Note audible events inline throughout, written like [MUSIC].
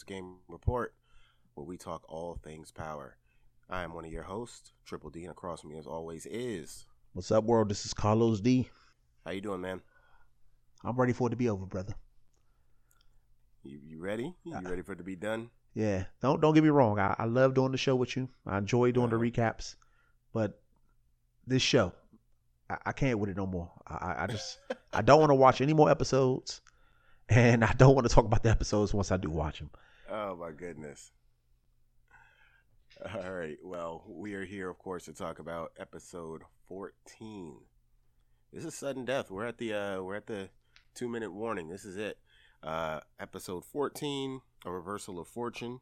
Post Game Report, where we talk all things power. I am one of your hosts, Triple D, and across from me, as always, is. What's up, world? This is Carlos D. How you doing, man? I'm ready for it to be over, brother. You, you ready? You ready for it to be done? Yeah. Don't don't get me wrong. I, I love doing the show with you. I enjoy doing the Uh-huh. recaps, but this show, I, I can't with it no more. I, I- I just [LAUGHS] I don't want to watch any more episodes, and I don't want to talk about the episodes once I do watch them. Oh my goodness. All right. Well, we are here, of course, to talk about episode 14. This is sudden death. We're at the uh we're at the two minute warning. This is it. Uh episode 14, a reversal of fortune.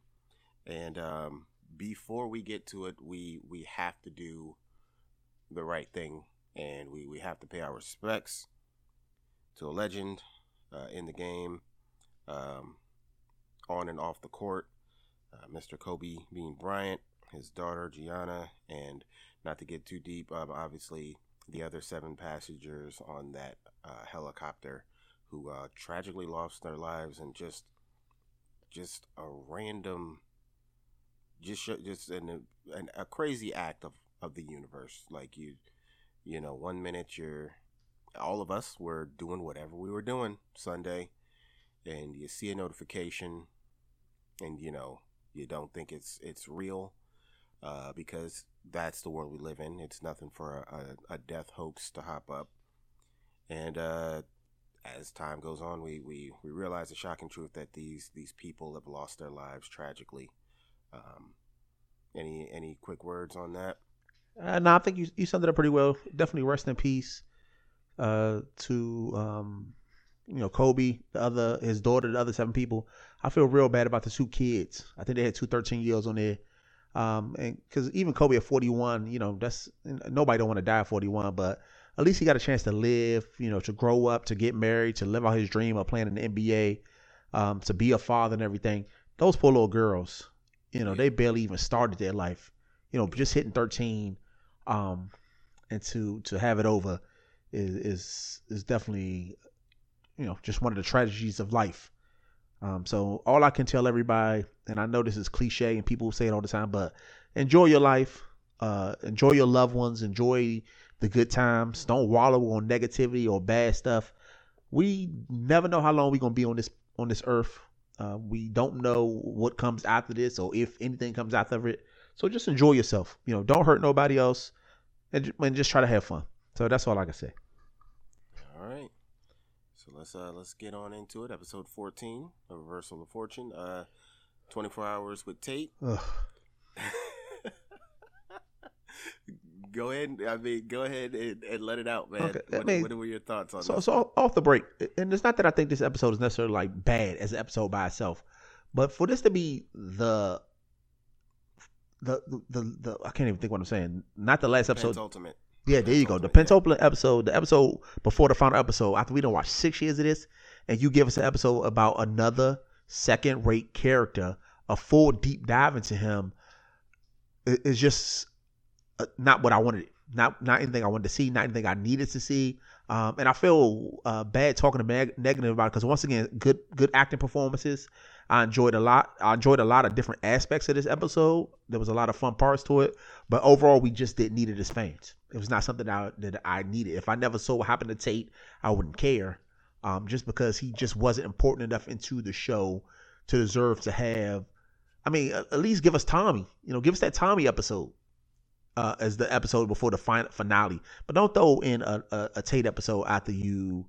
And um before we get to it, we we have to do the right thing and we, we have to pay our respects to a legend uh, in the game. Um on and off the court. Uh, Mr. Kobe Bean Bryant, his daughter Gianna, and not to get too deep, um, obviously the other seven passengers on that uh, helicopter who uh, tragically lost their lives and just just a random just just an, an a crazy act of of the universe like you you know one minute you're all of us were doing whatever we were doing sunday and you see a notification and you know you don't think it's it's real uh, because that's the world we live in. It's nothing for a, a, a death hoax to hop up. And uh, as time goes on we, we, we realize the shocking truth that these these people have lost their lives tragically. Um, any any quick words on that? Uh, no, I think you you summed it up pretty well. Definitely rest in peace uh, to um, you know Kobe, the other his daughter, the other seven people. I feel real bad about the two kids. I think they had two 13 years on there. Um, and because even Kobe at 41, you know, that's nobody don't want to die at 41, but at least he got a chance to live, you know, to grow up, to get married, to live out his dream of playing in the NBA, um, to be a father and everything. Those poor little girls, you know, they barely even started their life. You know, just hitting 13, um, and to to have it over is is is definitely, you know, just one of the tragedies of life. Um, so all I can tell everybody, and I know this is cliche and people say it all the time, but enjoy your life, uh, enjoy your loved ones, enjoy the good times. Don't wallow on negativity or bad stuff. We never know how long we're gonna be on this on this earth. Uh, we don't know what comes after this or if anything comes after it. So just enjoy yourself. You know, don't hurt nobody else, and, and just try to have fun. So that's all I can say. All right. So let's uh let's get on into it. Episode 14, A Reversal of Fortune. Uh 24 hours with Tate. [LAUGHS] Go ahead. I mean, go ahead and, and let it out, man. Okay, I What, mean, what were your thoughts on So, this? so off the break, and it's not that I think this episode is necessarily like bad as an episode by itself, but for this to be the the the the, I can't even think what I'm saying. Not the last episode. Ultimate. Yeah, there you go. The pentultimate episode, the episode before the final episode, after we don't watch six years of this, and you give us an episode about another second rate character, a full deep dive into him, it's just uh, not what I wanted. Not not anything I wanted to see, not anything I needed to see. Um, and I feel uh, bad talking to negative about it because once again, good good acting performances. I enjoyed a lot. I enjoyed a lot of different aspects of this episode. There was a lot of fun parts to it, but overall, we just didn't need it as fans. It was not something that I, that I needed. If I never saw what happened to Tate, I wouldn't care. Um, just because he just wasn't important enough into the show to deserve to have. I mean, at least give us Tommy. You know, give us that Tommy episode uh, as the episode before the final finale. But don't throw in a, a, a Tate episode after you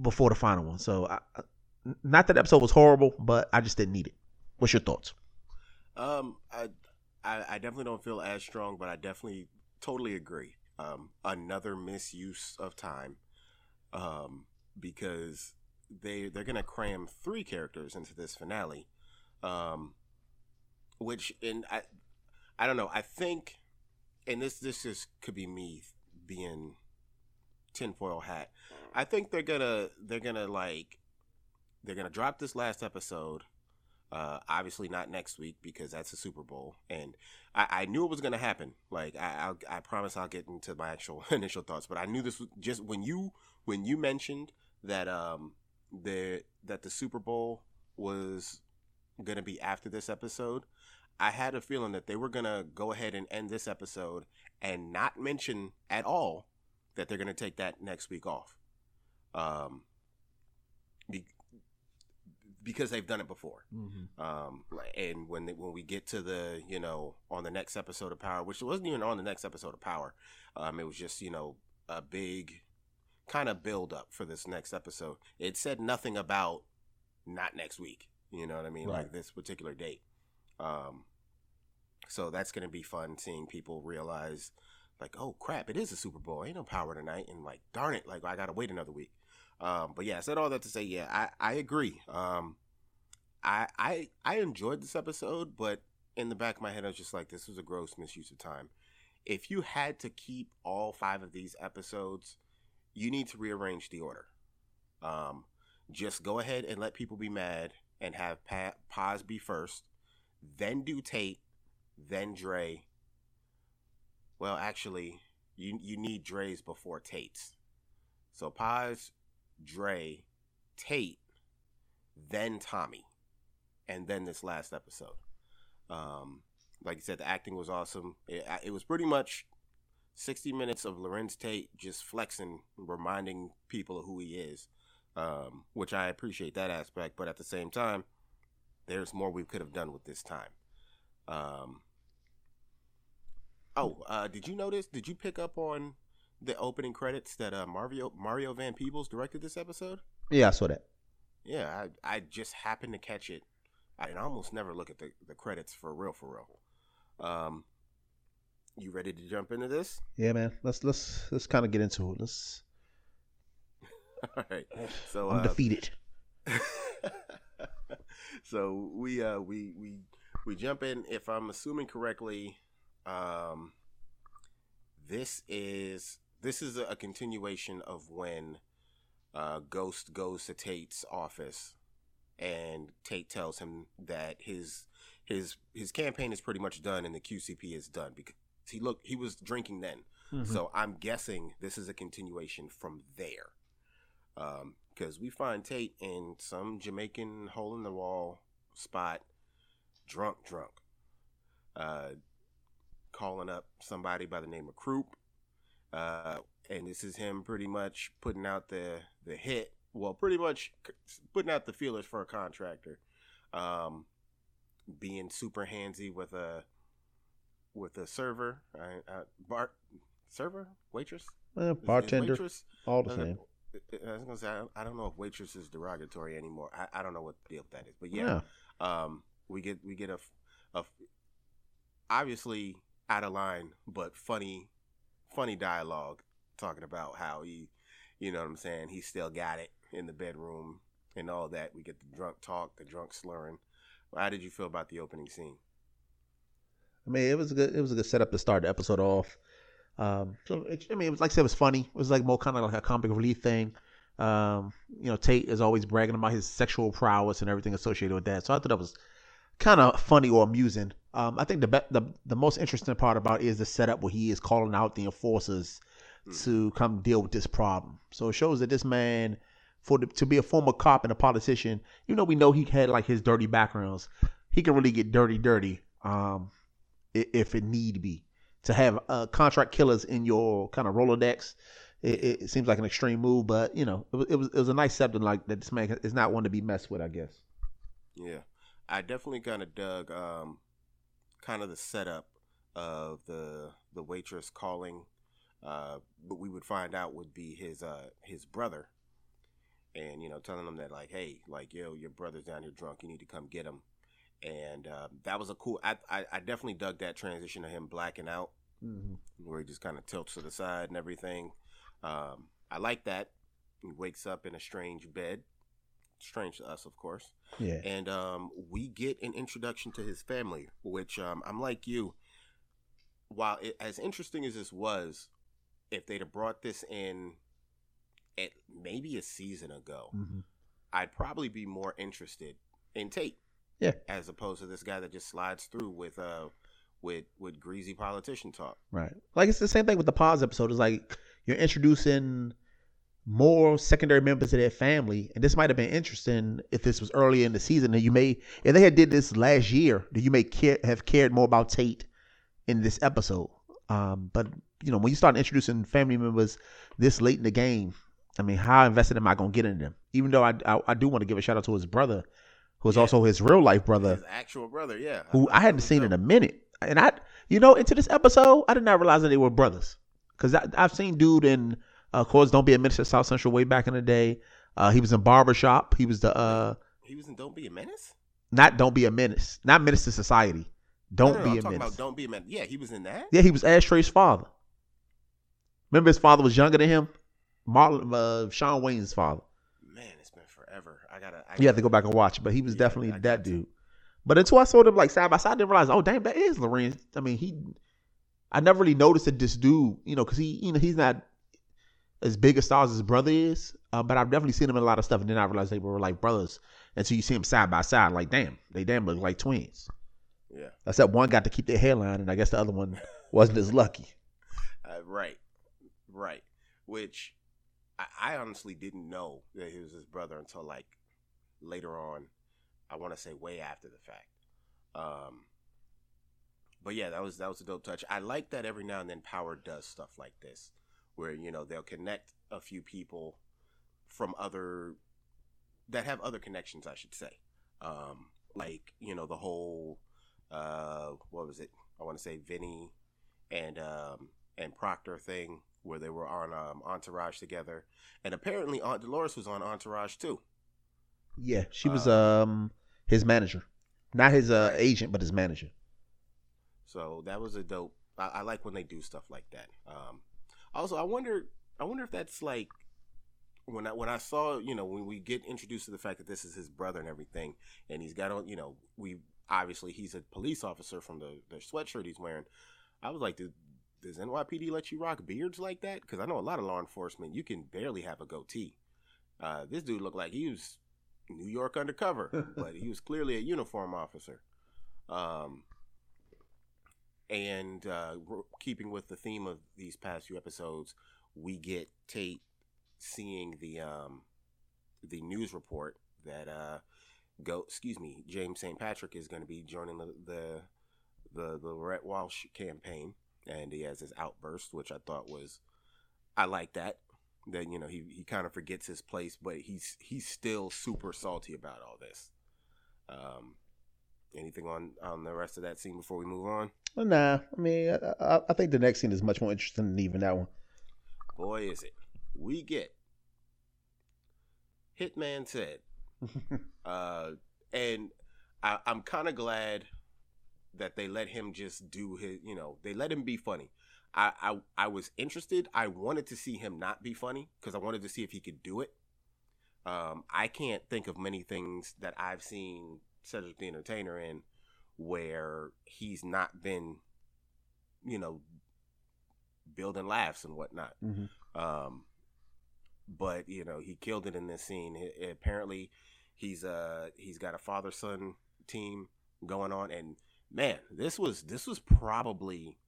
before the final one. So, I- not that episode was horrible, but I just didn't need it. What's your thoughts? Um, I, I, I definitely don't feel as strong, but I definitely totally agree. Um, another misuse of time, um, because they they're gonna cram three characters into this finale, um, which and I, I don't know. I think, and this this just could be me being tinfoil hat. I think they're gonna they're gonna like they're gonna drop this last episode. Uh, obviously not next week because that's the Super Bowl, and I, I knew it was gonna happen. Like I, I'll, I promise I'll get into my actual [LAUGHS] initial thoughts, but I knew this was just when you when you mentioned that um the that the Super Bowl was gonna be after this episode, I had a feeling that they were gonna go ahead and end this episode and not mention at all that they're gonna take that next week off. Um, because they've done it before. Mm-hmm. Um, and when they, when we get to the you know on the next episode of Power, which wasn't even on the next episode of Power, um, it was just you know a big kind of build up for this next episode. It said nothing about not next week. You know what I mean? Right. Like this particular date. Um, so that's gonna be fun seeing people realize like, oh crap, it is a Super Bowl. Ain't no Power tonight, and like, darn it, like I gotta wait another week. Um, but yeah, I said all that to say, yeah, I, I agree. Um, I, I, I enjoyed this episode, but in the back of my head, I was just like, this was a gross misuse of time. If you had to keep all five of these episodes, you need to rearrange the order. Um, just go ahead and let people be mad and have pa- Paz be first, then do Tate, then Dre. Well, actually, you you need Dre's before Tate's. So Paz, Dre, Tate, then Tommy, and then this last episode. Um, like I said, the acting was awesome. It, it was pretty much 60 minutes of Larenz Tate just flexing, reminding people of who he is, um, which I appreciate that aspect. But at the same time, there's more we could have done with this time. Um, oh, uh, did you notice? Did you pick up on the opening credits that uh, Mario Mario Van Peebles directed this episode? Yeah, I saw that. Yeah, I I just happened to catch it. I almost never look at the, the credits for real, for real. Um, you ready to jump into this? Yeah, man. Let's let's let's kind of get into it. Let's. [LAUGHS] All right. So I'm uh, defeated. [LAUGHS] so we uh we we we jump in. If I'm assuming correctly, um, this is this is a, a continuation of when uh, Ghost goes to Tate's office, and Tate tells him that his his his campaign is pretty much done and the QCP is done because he look he was drinking then. Mhm. So I'm guessing this is a continuation from there. Because we find Tate in some Jamaican hole in the wall spot, drunk, drunk, uh, calling up somebody by the name of Croup. Uh, and this is him pretty much putting out the, the hit. Well, pretty much putting out the feelers for a contractor. Um, being super handsy with a with a server, uh, uh, bar server, waitress, Eh, bartender, waitress? all the same. I was gonna say I don't, know if waitress is derogatory anymore. I, I don't know what the deal that is, but yeah, um, we get we get a, a obviously out of line but funny funny dialogue talking about how he, you know what I'm saying, he still got it in the bedroom and all that. We get the drunk talk, the drunk slurring. How did you feel about the opening scene? I mean, it was a good. It was a good setup to start the episode off. Um, so it, I mean, it was like I said, it was funny. It was like more kind of like a comic relief thing. Um, you know, Tate is always bragging about his sexual prowess and everything associated with that. So I thought that was kind of funny or amusing. Um, I think the, be- the the most interesting part about it is the setup where he is calling out the enforcers to come deal with this problem. So it shows that this man, for the, to be a former cop and a politician, even though we know he had like his dirty backgrounds, he can really get dirty, dirty. Um, if it need be to have uh, contract killers in your kind of rolodex it, it, it seems like an extreme move but you know it was, it was it was a nice something like that this man is not one to be messed with i guess Yeah, I definitely kind of dug um, kind of the setup of the the waitress calling. Uh, what we would find out would be his uh his brother, and you know telling him that like, hey, like yo, your brother's down here drunk. You need to come get him. And uh, that was a cool. I, I I definitely dug that transition of him blacking out mm-hmm. where he just kind of tilts to the side and everything. Um, I like that. He wakes up in a strange bed. Strange to us, of course yeah and um, we get an introduction to his family, which um, I'm like you. While it, as interesting as this was, if they'd have brought this in at maybe a season ago, mm-hmm. I'd probably be more interested in Tate. Yeah. As opposed to this guy that just slides through with uh with with greasy politician talk. right like it's the same thing with the Paz episode it's like you're introducing more secondary members of their family, and this might have been interesting if this was earlier in the season. And you may, if they had did this last year, you may care, have cared more about Tate in this episode. Um, but you know, when you start introducing family members this late in the game, I mean, how invested am I gonna get in them? Even though I I, I do want to give a shout out to his brother, who is Yeah. also his real life brother, His actual brother, yeah. who thought I hadn't seen dope. in a minute. And I, you know, into this episode, I did not realize that they were brothers. Because I've seen dude in, uh, of course, Don't Be a Menace at South Central way back in the day. Uh, he was in Barbershop. He was the, uh, He was in Don't Be a Menace. not Don't Be a Menace, not Menace to Society. Don't no, no, Be I'm a Menace. about Don't Be a Menace. Yeah, he was in that. Yeah, he was Ashtray's father. Remember his father was younger than him? Marlon, uh, Sean Wayne's father. Man, it's been forever. I gotta. I You have to go back and watch, but he was Yeah, definitely I that to. dude. But until I saw them like side by side, I didn't realize, oh damn, that is Larenz. I mean, he, I never really noticed that this dude, you know, because he, you know, he's not as big a star as his brother is. Uh, but I've definitely seen him in a lot of stuff, and then I realized they were like brothers. And so you see them side by side, like damn, they damn look like twins. Yeah. Except one got to keep their hairline, and I guess the other one wasn't as lucky. [LAUGHS] Uh, right, right. Which I, I honestly didn't know that he was his brother until like later on. I want to say way after the fact. Um, but yeah, that was that was a dope touch. I like that every now and then Power does stuff like this, where you know they'll connect a few people from other that have other connections, I should say. Um, like you know the whole uh, what was it? I want to say Vinny and um, and Proctor thing where they were on um, Entourage together, and apparently Aunt Dolores was on Entourage too. Yeah, she was Uh, um his manager, not his uh, agent, but his manager. So that was a dope. I, I like when they do stuff like that. Um, also, I wonder, I wonder if that's like when I when I saw, you know, when we get introduced to the fact that this is his brother and everything, and he's got on, you know, we obviously he's a police officer from the the sweatshirt he's wearing. I was like, does, does NYPD let you rock beards like that? Because I know a lot of law enforcement, you can barely have a goatee. Uh, this dude looked like he was New York undercover, [LAUGHS] but he was clearly a uniform officer. Um, and uh, keeping with the theme of these past few episodes, we get Tate seeing the um, the news report that uh, go excuse me James St. Patrick is going to be joining the the the, the Loretta Walsh campaign, and he has his outburst, which I thought was I like that. That you know he, he kind of forgets his place, but he's he's still super salty about all this. Um, anything on on the rest of that scene before we move on? Well, nah, I mean, I, I, I think the next scene is much more interesting than even that one. Boy, is it. We get Hitman said. [LAUGHS] uh, and I, I'm kind of glad that they let him just do his, you know, they let him be funny. I, I, I was interested. I wanted to see him not be funny because I wanted to see if he could do it. Um, I can't think of many things that I've seen Cedric the Entertainer in where he's not been, you know, building laughs and whatnot. Mhm. Um, but you know, he killed it in this scene. Apparently, he's uh he's got a father son team going on, and man, this was this was probably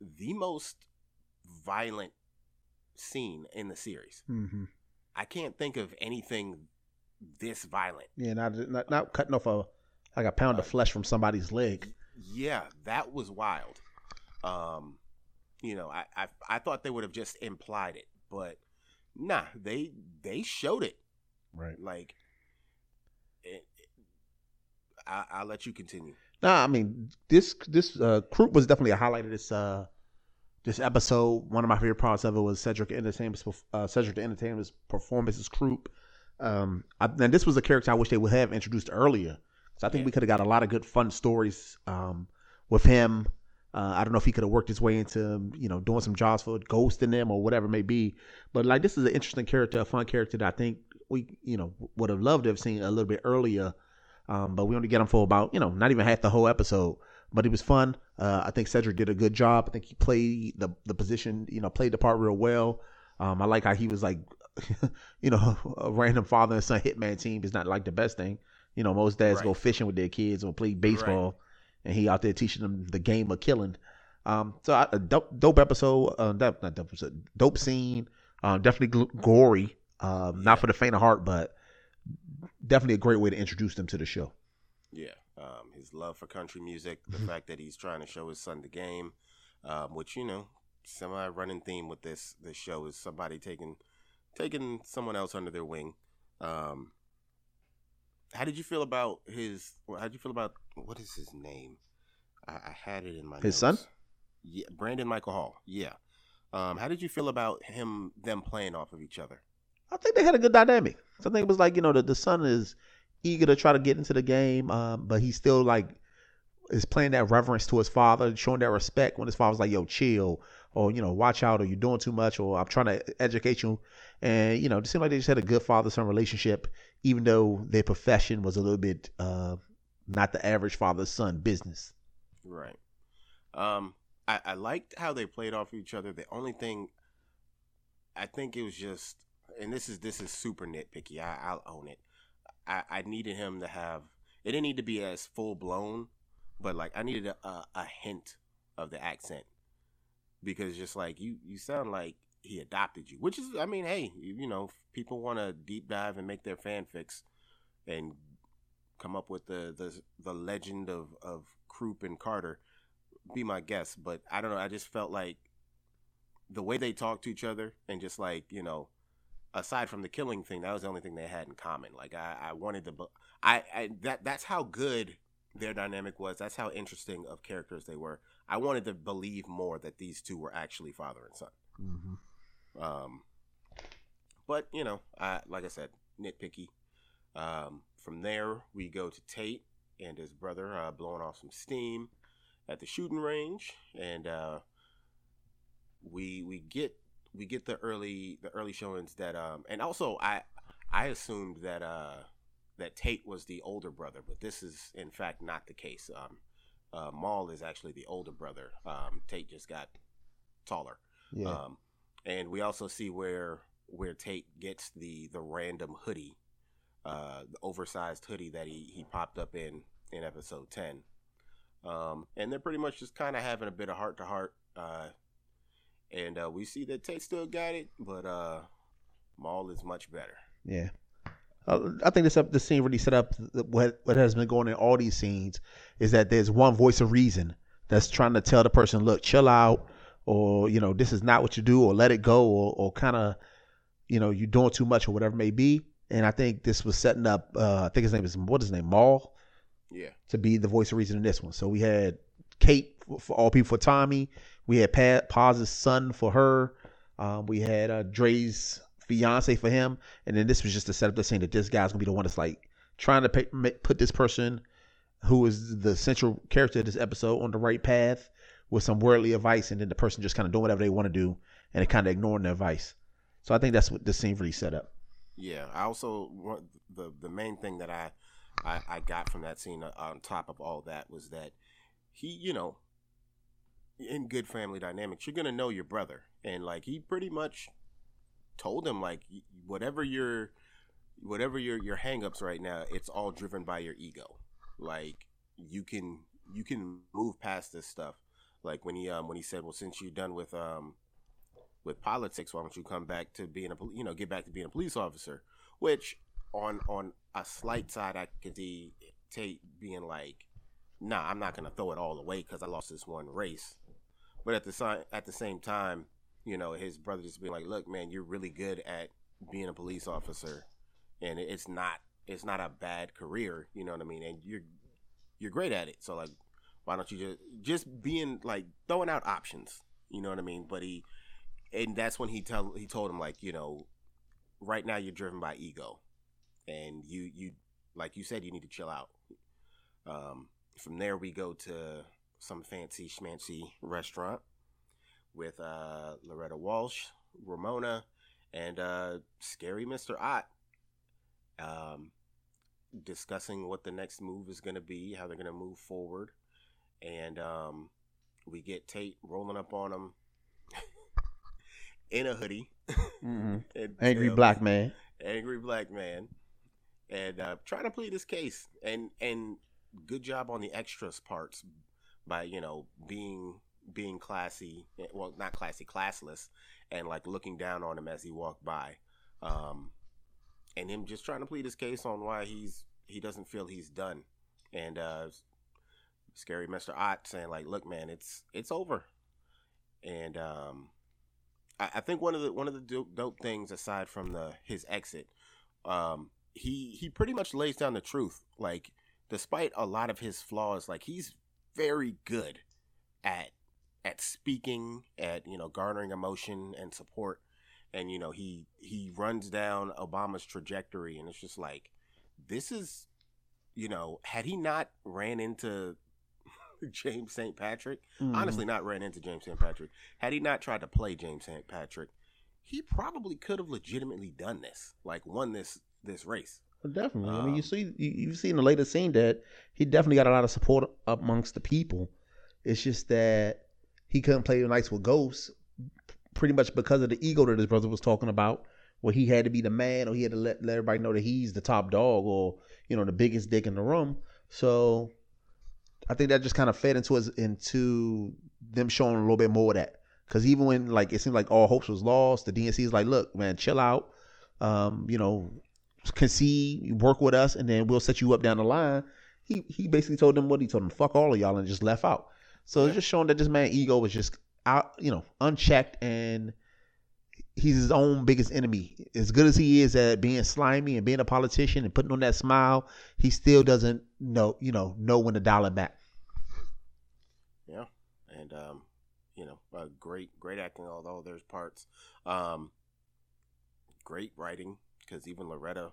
the most violent scene in the series. Mm-hmm. I can't think of anything this violent. Yeah, not, not not cutting off a like a pound of flesh from somebody's leg. Yeah, that was wild. Um, you know, I I, I thought they would have just implied it, but nah, they they showed it. Right. Like, it, I, I'll let you continue. Nah, I mean this this uh Croup was definitely a highlight of this uh this episode. One of my favorite parts of it was Cedric Entertainment's uh, Cedric the Entertainer's performance as Croup. Um, I, and this was a character I wish they would have introduced earlier. So I think Yeah. we could have got a lot of good fun stories um with him. Uh, I don't know if he could have worked his way into you know doing some jobs for Ghost in them or whatever it may be. But like this is an interesting character, a fun character that I think we you know would have loved to have seen a little bit earlier. Um, but we only get him for about you know not even half the whole episode. But it was fun. Uh, I think Cedric did a good job. I think he played the the position, you know, played the part real well. Um, I like how he was like, [LAUGHS] you know, a random father and son hitman team is not like the best thing. You know, most dads go fishing with their kids or play baseball, and he out there teaching them the game of killing. Um, so I, a dope, dope episode, uh, dope, not dope, episode, dope scene. Um, definitely gl- gory. Um, not for the faint of heart, but definitely a great way to introduce them to the show. Yeah, um, his love for country music, the Mhm. fact that he's trying to show his son the game, um, which you know, semi running theme with this this show is somebody taking taking someone else under their wing. Um, how did you feel about his? How did you feel about what is his name? I, I had it in my His son? Yeah, Brandon Michael Hall. Yeah. Um, how did you feel about him them playing off of each other? I think they had a good dynamic. So I think it was like you know the, the son is eager to try to get into the game, um, but he's still like is playing that reverence to his father, showing that respect when his father's like, "Yo, chill," or you know, "Watch out," or "You're doing too much," or "I'm trying to educate you." And you know, it seemed like they just had a good father-son relationship, even though their profession was a little bit uh, not the average father-son business. Right. Um, I, I liked how they played off each other. The only thing I think it was just, and this is this is super nitpicky. I, I'll own it. I, I needed him to have. It didn't need to be as full blown, but like I needed a, a, a hint of the accent because just like you, you sound like he adopted you, which is, I mean, hey, you, know, people want to deep dive and make their fanfics and come up with the the the legend of of Croup and Carter. Be my guest, but I don't know. I just felt like the way they talked to each other and just like you know, aside from the killing thing, that was the only thing they had in common. Like I, I wanted to, I, I that that's how good their dynamic was. That's how interesting of characters they were. I wanted to believe more that these two were actually father and son. Mm-hmm. Um, but you know, I, like I said, nitpicky. Um, from there, we go to Tate and his brother uh, blowing off some steam at the shooting range, and uh, we we get we get the early the early showings that um, and also I I assumed that uh that Tate was the older brother, but this is in fact not the case. Um, uh, Maul is actually the older brother. Um, Tate just got taller. Yeah. Um, and we also see where where Tate gets the the random hoodie, uh, the oversized hoodie that he he popped up in in episode ten. Um, and they're pretty much just kind of having a bit of heart to heart. Uh, and uh, we see that Tate still got it, but uh, Maul is much better. Yeah. Uh, I think this up the scene really set up what what has been going in all these scenes is that there's one voice of reason that's trying to tell the person, look, chill out, or you know, this is not what you do, or let it go, or or kind of, you know, you're doing too much, or whatever it may be. And I think this was setting up. Uh, I think his name is what is his name, Maul, Yeah, to be the voice of reason in this one. So we had Kate for, for all people for Tommy. We had Pat Paz's son for her. Um, we had uh, Dre's fiance for him, and then this was just to set up the scene that this guy's gonna be the one that's like trying to pay, put this person who is the central character of this episode on the right path with some worldly advice, and then the person just kind of doing whatever they want to do and they kind of ignoring the advice. So I think that's what this scene really set up. yeah. I also the the main thing that I I, I got from that scene uh, on top of all that was that he, you know, in good family dynamics, you're gonna know your brother, and like he pretty much told him like whatever your whatever your your hangups right now, it's all driven by your ego. Like you can you can move past this stuff. Like when he um when he said, well, since you're done with um with politics, why don't you come back to being a you know get back to being a police officer? Which on on a slight side, I could see Tate being like, nah, I'm not gonna throw it all away because I lost this one race. But at the at the same time, you know, his brother just being like, look, man, you're really good at being a police officer, and it's not it's not a bad career, you know what I mean? And you're you're great at it, so like, why don't you just just being like throwing out options, you know what I mean? But he and that's when he tell he told him like, you know, right now you're driven by ego, and you you like you said you need to chill out. Um, from there we go to some fancy schmancy restaurant with uh, Loretta Walsh, Ramona, and uh, scary Mr. Ott. Um, discussing what the next move is going to be, how they're going to move forward, and um, we get Tate rolling up on him [LAUGHS] in a hoodie. Mm-hmm. [LAUGHS] and Angry tails black man. angry black man and uh, trying to plead his case and and good job on the extras parts by you know being being classy, well, not classy, classless, and like looking down on him as he walked by, um, and him just trying to plead his case on why he's he doesn't feel he's done, and uh, scary Mister Ott saying like, "Look, man, it's it's over," and um, I, I think one of the one of the dope, dope things aside from the his exit, um, he he pretty much lays down the truth. Like, despite a lot of his flaws, like he's very good at at speaking, at you know garnering emotion and support, and you know he he runs down Obama's trajectory, and it's just like this is, you know, had he not ran into [LAUGHS] James St. Patrick, mm. honestly, not ran into James St. Patrick, had he not tried to play James St. Patrick, he probably could have legitimately done this, like won this this race. definitely. Um, I mean, you um, see, you, you've seen the later scene that he definitely got a lot of support amongst the people. It's just that he couldn't play nice with ghosts, pretty much because of the ego that his brother was talking about, where he had to be the man or he had to let, let everybody know that he's the top dog or you know the biggest dick in the room. So I think that just kind of fed into us into them showing a little bit more of that. Because even when like it seemed like all hopes was lost, the DNC is like, look, man, chill out. Um, you know, concede, work with us, and then we'll set you up down the line. He he basically told them what he told them, fuck all of y'all, and just left out. So it's just showing that this man ego was just out, you know, unchecked, and he's his own biggest enemy. As good as he is at being slimy and being a politician and putting on that smile, he still doesn't know, you know, know when to dial it back. Yeah, and um, you know, uh, great, great acting. Although there's parts, um, great writing because even Loretta,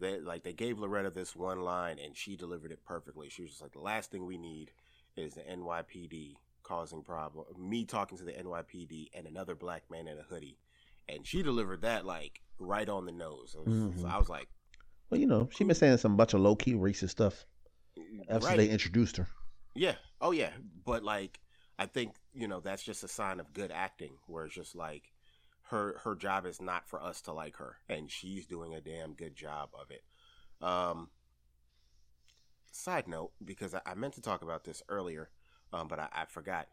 they like they gave Loretta this one line and she delivered it perfectly. She was just like, the last thing we need is the NYPD causing problem. Me talking to the NYPD and another black man in a hoodie, and she delivered that like right on the nose. mm-hmm. So I was like, well, you know, she been saying some bunch of low key racist stuff after right. they introduced her. Yeah. Oh yeah. But like, I think you know that's just a sign of good acting, where it's just like her her job is not for us to like her, and she's doing a damn good job of it. Um, side note, because I, I meant to talk about this earlier, um, but I, I forgot.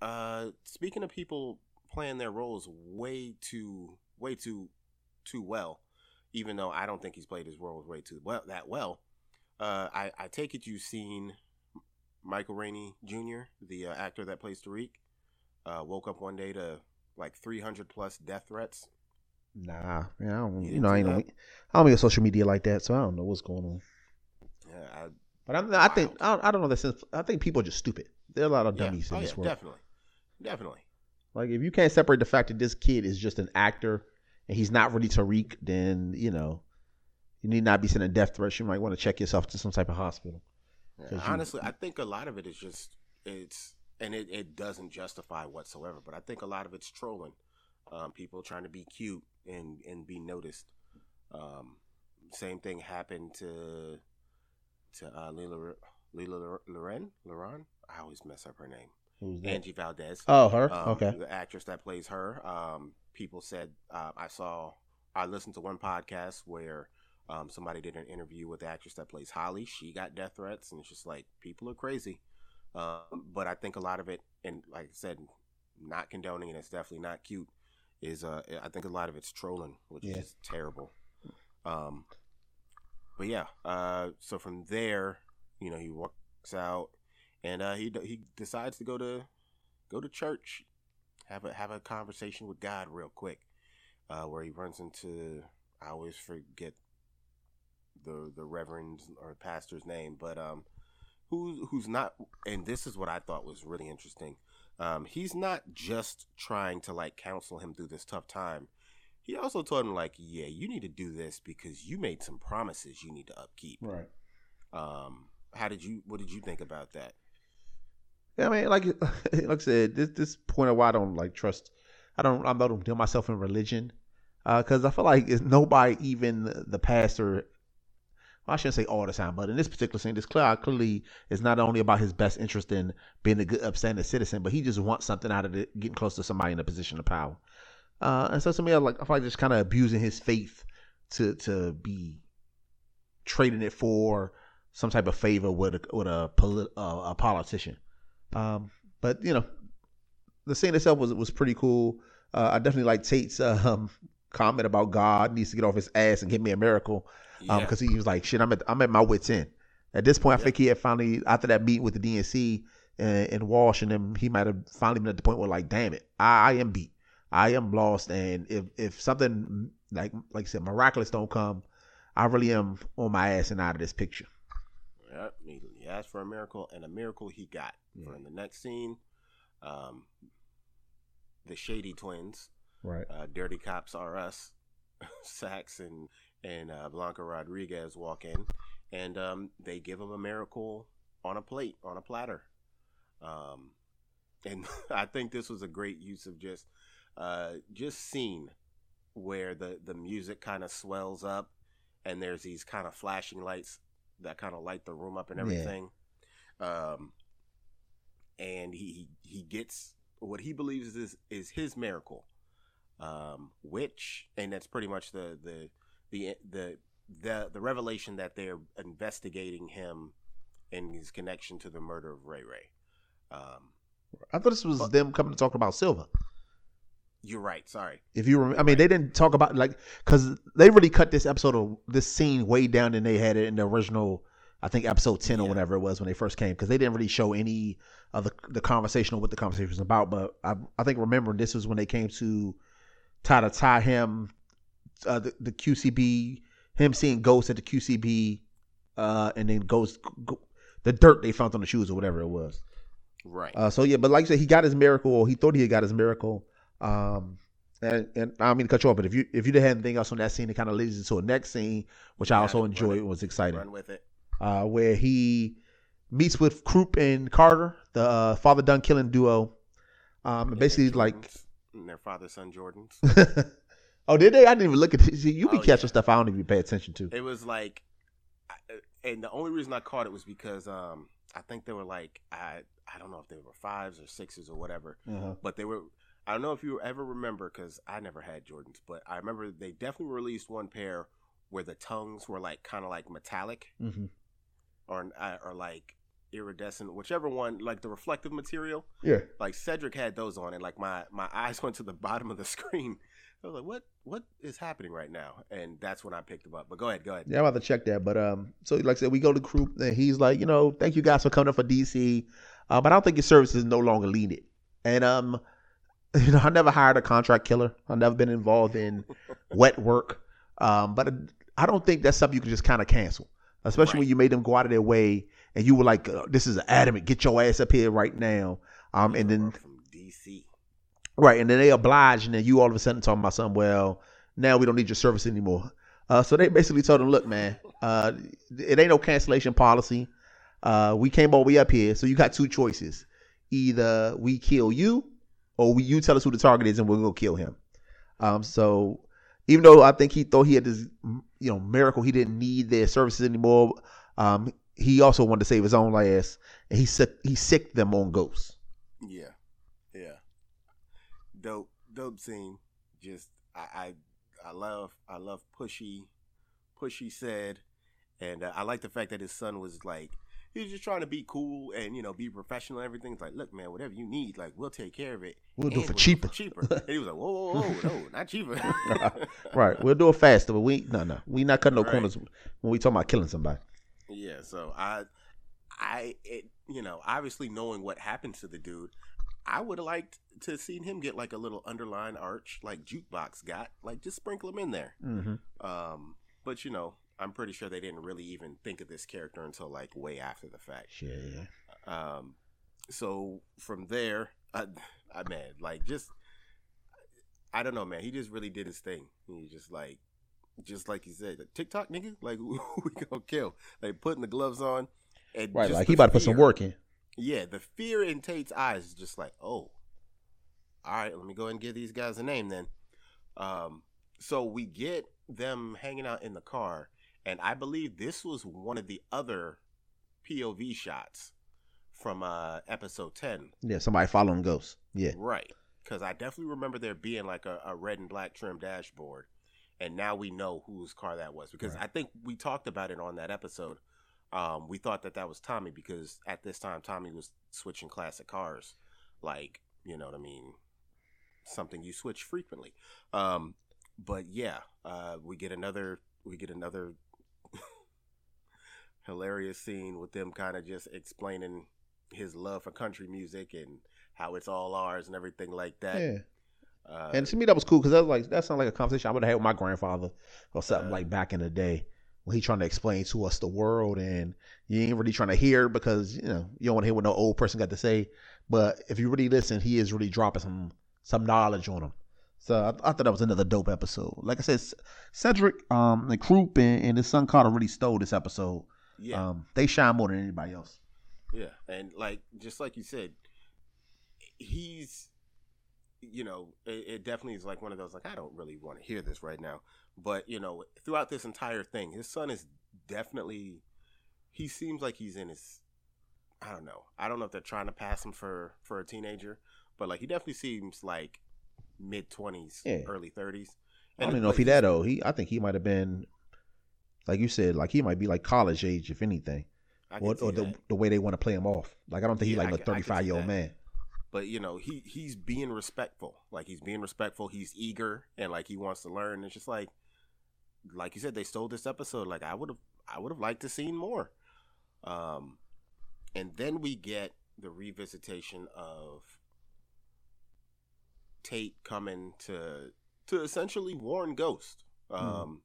Uh, speaking of people playing their roles way too way too too well, even though I don't think he's played his roles way too well that well. Uh, I, I take it you've seen Michael Rainey Jr., the uh, actor that plays Tariq, uh, woke up one day to like 300 plus death threats? Nah, man, I don't, you, you know, I don't, I don't be on social media like that, so I don't know what's going on. Yeah, I, but I'm, I think I don't, I don't know the sense. I think people are just stupid. There are a lot of dummies yeah. in oh, this yeah, world. Definitely, definitely. Like if you can't separate the fact that this kid is just an actor and he's not really Tariq, then you know you need not be sending death threats. You might want to check yourself to some type of hospital. Yeah, honestly, you, I think a lot of it is just it's and it, it doesn't justify whatsoever. But I think a lot of it's trolling, um, people trying to be cute and and be noticed. Um, same thing happened to to uh, Lela Lela Loren Loren. I always mess up her name. Angie Valdez. Oh, her. Um, okay. The actress that plays her. Um, people said uh, I saw. I listened to one podcast where um, somebody did an interview with the actress that plays Holly. She got death threats, and it's just like people are crazy. Um, but I think a lot of it, and like I said, not condoning and it's definitely not cute. Is uh, I think a lot of it's trolling, which yeah. is terrible. Um, but yeah, uh, so from there, you know, he walks out, and uh, he he decides to go to go to church, have a have a conversation with God real quick, uh, where he runs into I always forget the the reverend's or pastor's name, but um, who's who's not and this is what I thought was really interesting. Um, he's not just trying to like counsel him through this tough time. He also told him like, yeah, you need to do this because you made some promises you need to upkeep. Right. Um, how did you? What did you think about that? I mean, like, [LAUGHS] like I said, this this point of why I don't like trust. I don't. I don't deal myself in religion because uh, I feel like it's nobody, even the pastor, I shouldn't say all the time, but in this particular scene, this clear, clearly is not only about his best interest in being a good, upstanding citizen, but he just wants something out of it, getting close to somebody in a position of power. Uh, and so to me, I like I feel like just kind of abusing his faith to to be trading it for some type of favor with a with a, polit- uh, a politician. Um, but you know, the scene itself was was pretty cool. Uh, I definitely like Tate's [LAUGHS] um, comment about God needs to get off his ass and give me a miracle Yeah. because he was like, "Shit, I'm at I'm at my wits end." At this point, I think he had finally after that meeting with the DNC and, and Walsh and them, he might have finally been at the point where like, "Damn it, I, I am beat, I am lost." And if if something like like I said, miraculous don't come, I really am on my ass and out of this picture. He asked for a miracle, and a miracle he got. For in the next scene, um, the Shady Twins, Right. uh, Dirty Cops R Us, [LAUGHS] Saxe and and uh, Blanca Rodriguez walk in, and um, they give him a miracle on a plate, on a platter. Um, and [LAUGHS] I think this was a great use of just uh, just scene where the the music kind of swells up, and there's these kind of flashing lights that kind of light the room up and Yeah. everything. Um, and he he gets what he believes is is his miracle, um, which and that's pretty much the the the the the the revelation that they're investigating him and his connection to the murder of Ray Ray. Um, I thought this was But- them coming to talk about Silva. You're right. Sorry. If you remember, I mean, they didn't talk about like because they really cut this episode of this scene way down than they had it in the original. I think episode ten or whatever it was when they first came because they didn't really show any of the the conversation or what the conversation was about. But I I think remember this was when they came to try to tie him uh, the the QCB him seeing ghosts at the QCB uh, and then ghosts go, the dirt they found on the shoes or whatever it was. Right. Uh, so yeah, but like you said, he got his miracle, or he thought he had got his miracle. Um, and, and I don't mean to cut you off, but if you if you didn't have anything else on that scene, it kind of leads into a next scene, which I also enjoyed. it. Was exciting, Run with it. uh, where he meets with Croup and Carter, the uh, father done killing duo. Um, and basically their like, and their father son Jordans. [LAUGHS] oh, did they? I didn't even look at it. [LAUGHS] See, you be Oh, catching yeah. stuff I don't even pay attention to. it was like, and the only reason I caught it was because um I think they were like I I don't know if they were fives or sixes or whatever, Uh-huh. but they were. I don't know if you ever remember because I never had Jordans, but I remember they definitely released one pair where the tongues were like kind of like metallic hmm or uh, or like iridescent, whichever one, like the reflective material. Yeah. Like Cedric had those on, and like my my eyes [LAUGHS] went to the bottom of the screen. I was like, "What what is happening right now?" And that's when I picked them up. But go ahead, go ahead. Yeah, I'm about to check that. But um, so like I said, we go to group, and he's like, you know, thank you guys for coming up for DC, uh, but I don't think your service is no longer needed. And um, [LAUGHS] you know, I never hired a contract killer. I've never been involved in [LAUGHS] wet work. Um, but I don't think that's something you can just kind of cancel, especially when you made them go out of their way and you were like, uh, this is adamant, get your ass up here right now. Um, and then from DC. Right, and then they oblige, and then you all of a sudden talking about something. Well, now we don't need your service anymore. Uh, so they basically told him, "Look, man, uh, it ain't no cancellation policy. Uh, we came all the way up here, so you got two choices: either we kill you, or you tell us who the target is, and we're gonna kill him." Um, so even though I think he thought he had this, you know, miracle, he didn't need their services anymore. Um, he also wanted to save his own ass, and he sick he sicked them on ghosts. Yeah, yeah. Dope, dope scene. Just I, I, I love, I love pushy, pushy said, and uh, I like the fact that his son was like, he was just trying to be cool and you know be professional. and Everything. It's like, look, man, whatever you need, like we'll take care of it. We'll do it for we'll cheaper. cheaper. and he was like, whoa, whoa, whoa, no, not cheaper. [LAUGHS] Right, we'll do it faster, but we no no we not cutting no Right. corners when we talking about killing somebody. Yeah, so I, I, it, you know, obviously knowing what happened to the dude, I would have liked to seen him get like a little underline arch, like jukebox got, like just sprinkle him in there. Mm-hmm. Um, but you know, I'm pretty sure they didn't really even think of this character until like way after the fact. Yeah, yeah. Um, so from there, I, I man, like just, I don't know, man. He just really did his thing. He just like, just like he said, TikTok nigga, like [LAUGHS] we gonna kill. Like putting the gloves on, and Right, just like he about to put some work in. Yeah, the fear in Tate's eyes is just like, oh, all right, let me go ahead and give these guys a name then. Um, so we get them hanging out in the car, and I believe this was one of the other POV shots from uh episode 10 Yeah, somebody following ghosts. Yeah, right. Because i definitely remember there being like a, a red and black trim dashboard. And now we know whose car that was. Because Right. i think we talked about it on that episode. Um, we thought that that was tommy because at this time tommy was switching classic cars. Like you know what I mean, something you switch frequently. Um, but yeah, uh, we get another we get another hilarious scene with them kind of just explaining his love for country music and how it's all ours and everything like that. Yeah. Uh, And to me, that was cool because that was like that sounded like a conversation I would have had with my grandfather or something Uh, like back in the day when he trying to explain to us the world and you ain't really trying to hear because you know you don't want to hear what no old person got to say. But if you really listen, he is really dropping some some knowledge on them. So I, I thought that was another dope episode. Like I said, Cedric, um, and Croup and, and his son Carter really stole this episode. Yeah, Um, they shine more than anybody else. yeah, and like just like you said, he's, you know, it, it definitely is like one of those like I don't really want to hear this right now, but you know, throughout this entire thing, his son is definitely, he seems like he's in his, I don't know, I don't know if they're trying to pass him for for a teenager, but like he definitely seems like mid twenties, Yeah. early thirties. I don't even know if he that old. He, I think he might have been, like you said, like he might be like college age, if anything, I or, or the the way they want to play him off. Like I don't think Yeah, he's like a I can see 35 year old man. but you know he he's being respectful. Like he's being respectful. He's eager and like he wants to learn. It's just like like you said they stole this episode. Like i would have i would have liked to seen more. Um and then we get the revisitation of tate coming to to essentially warn ghost. Um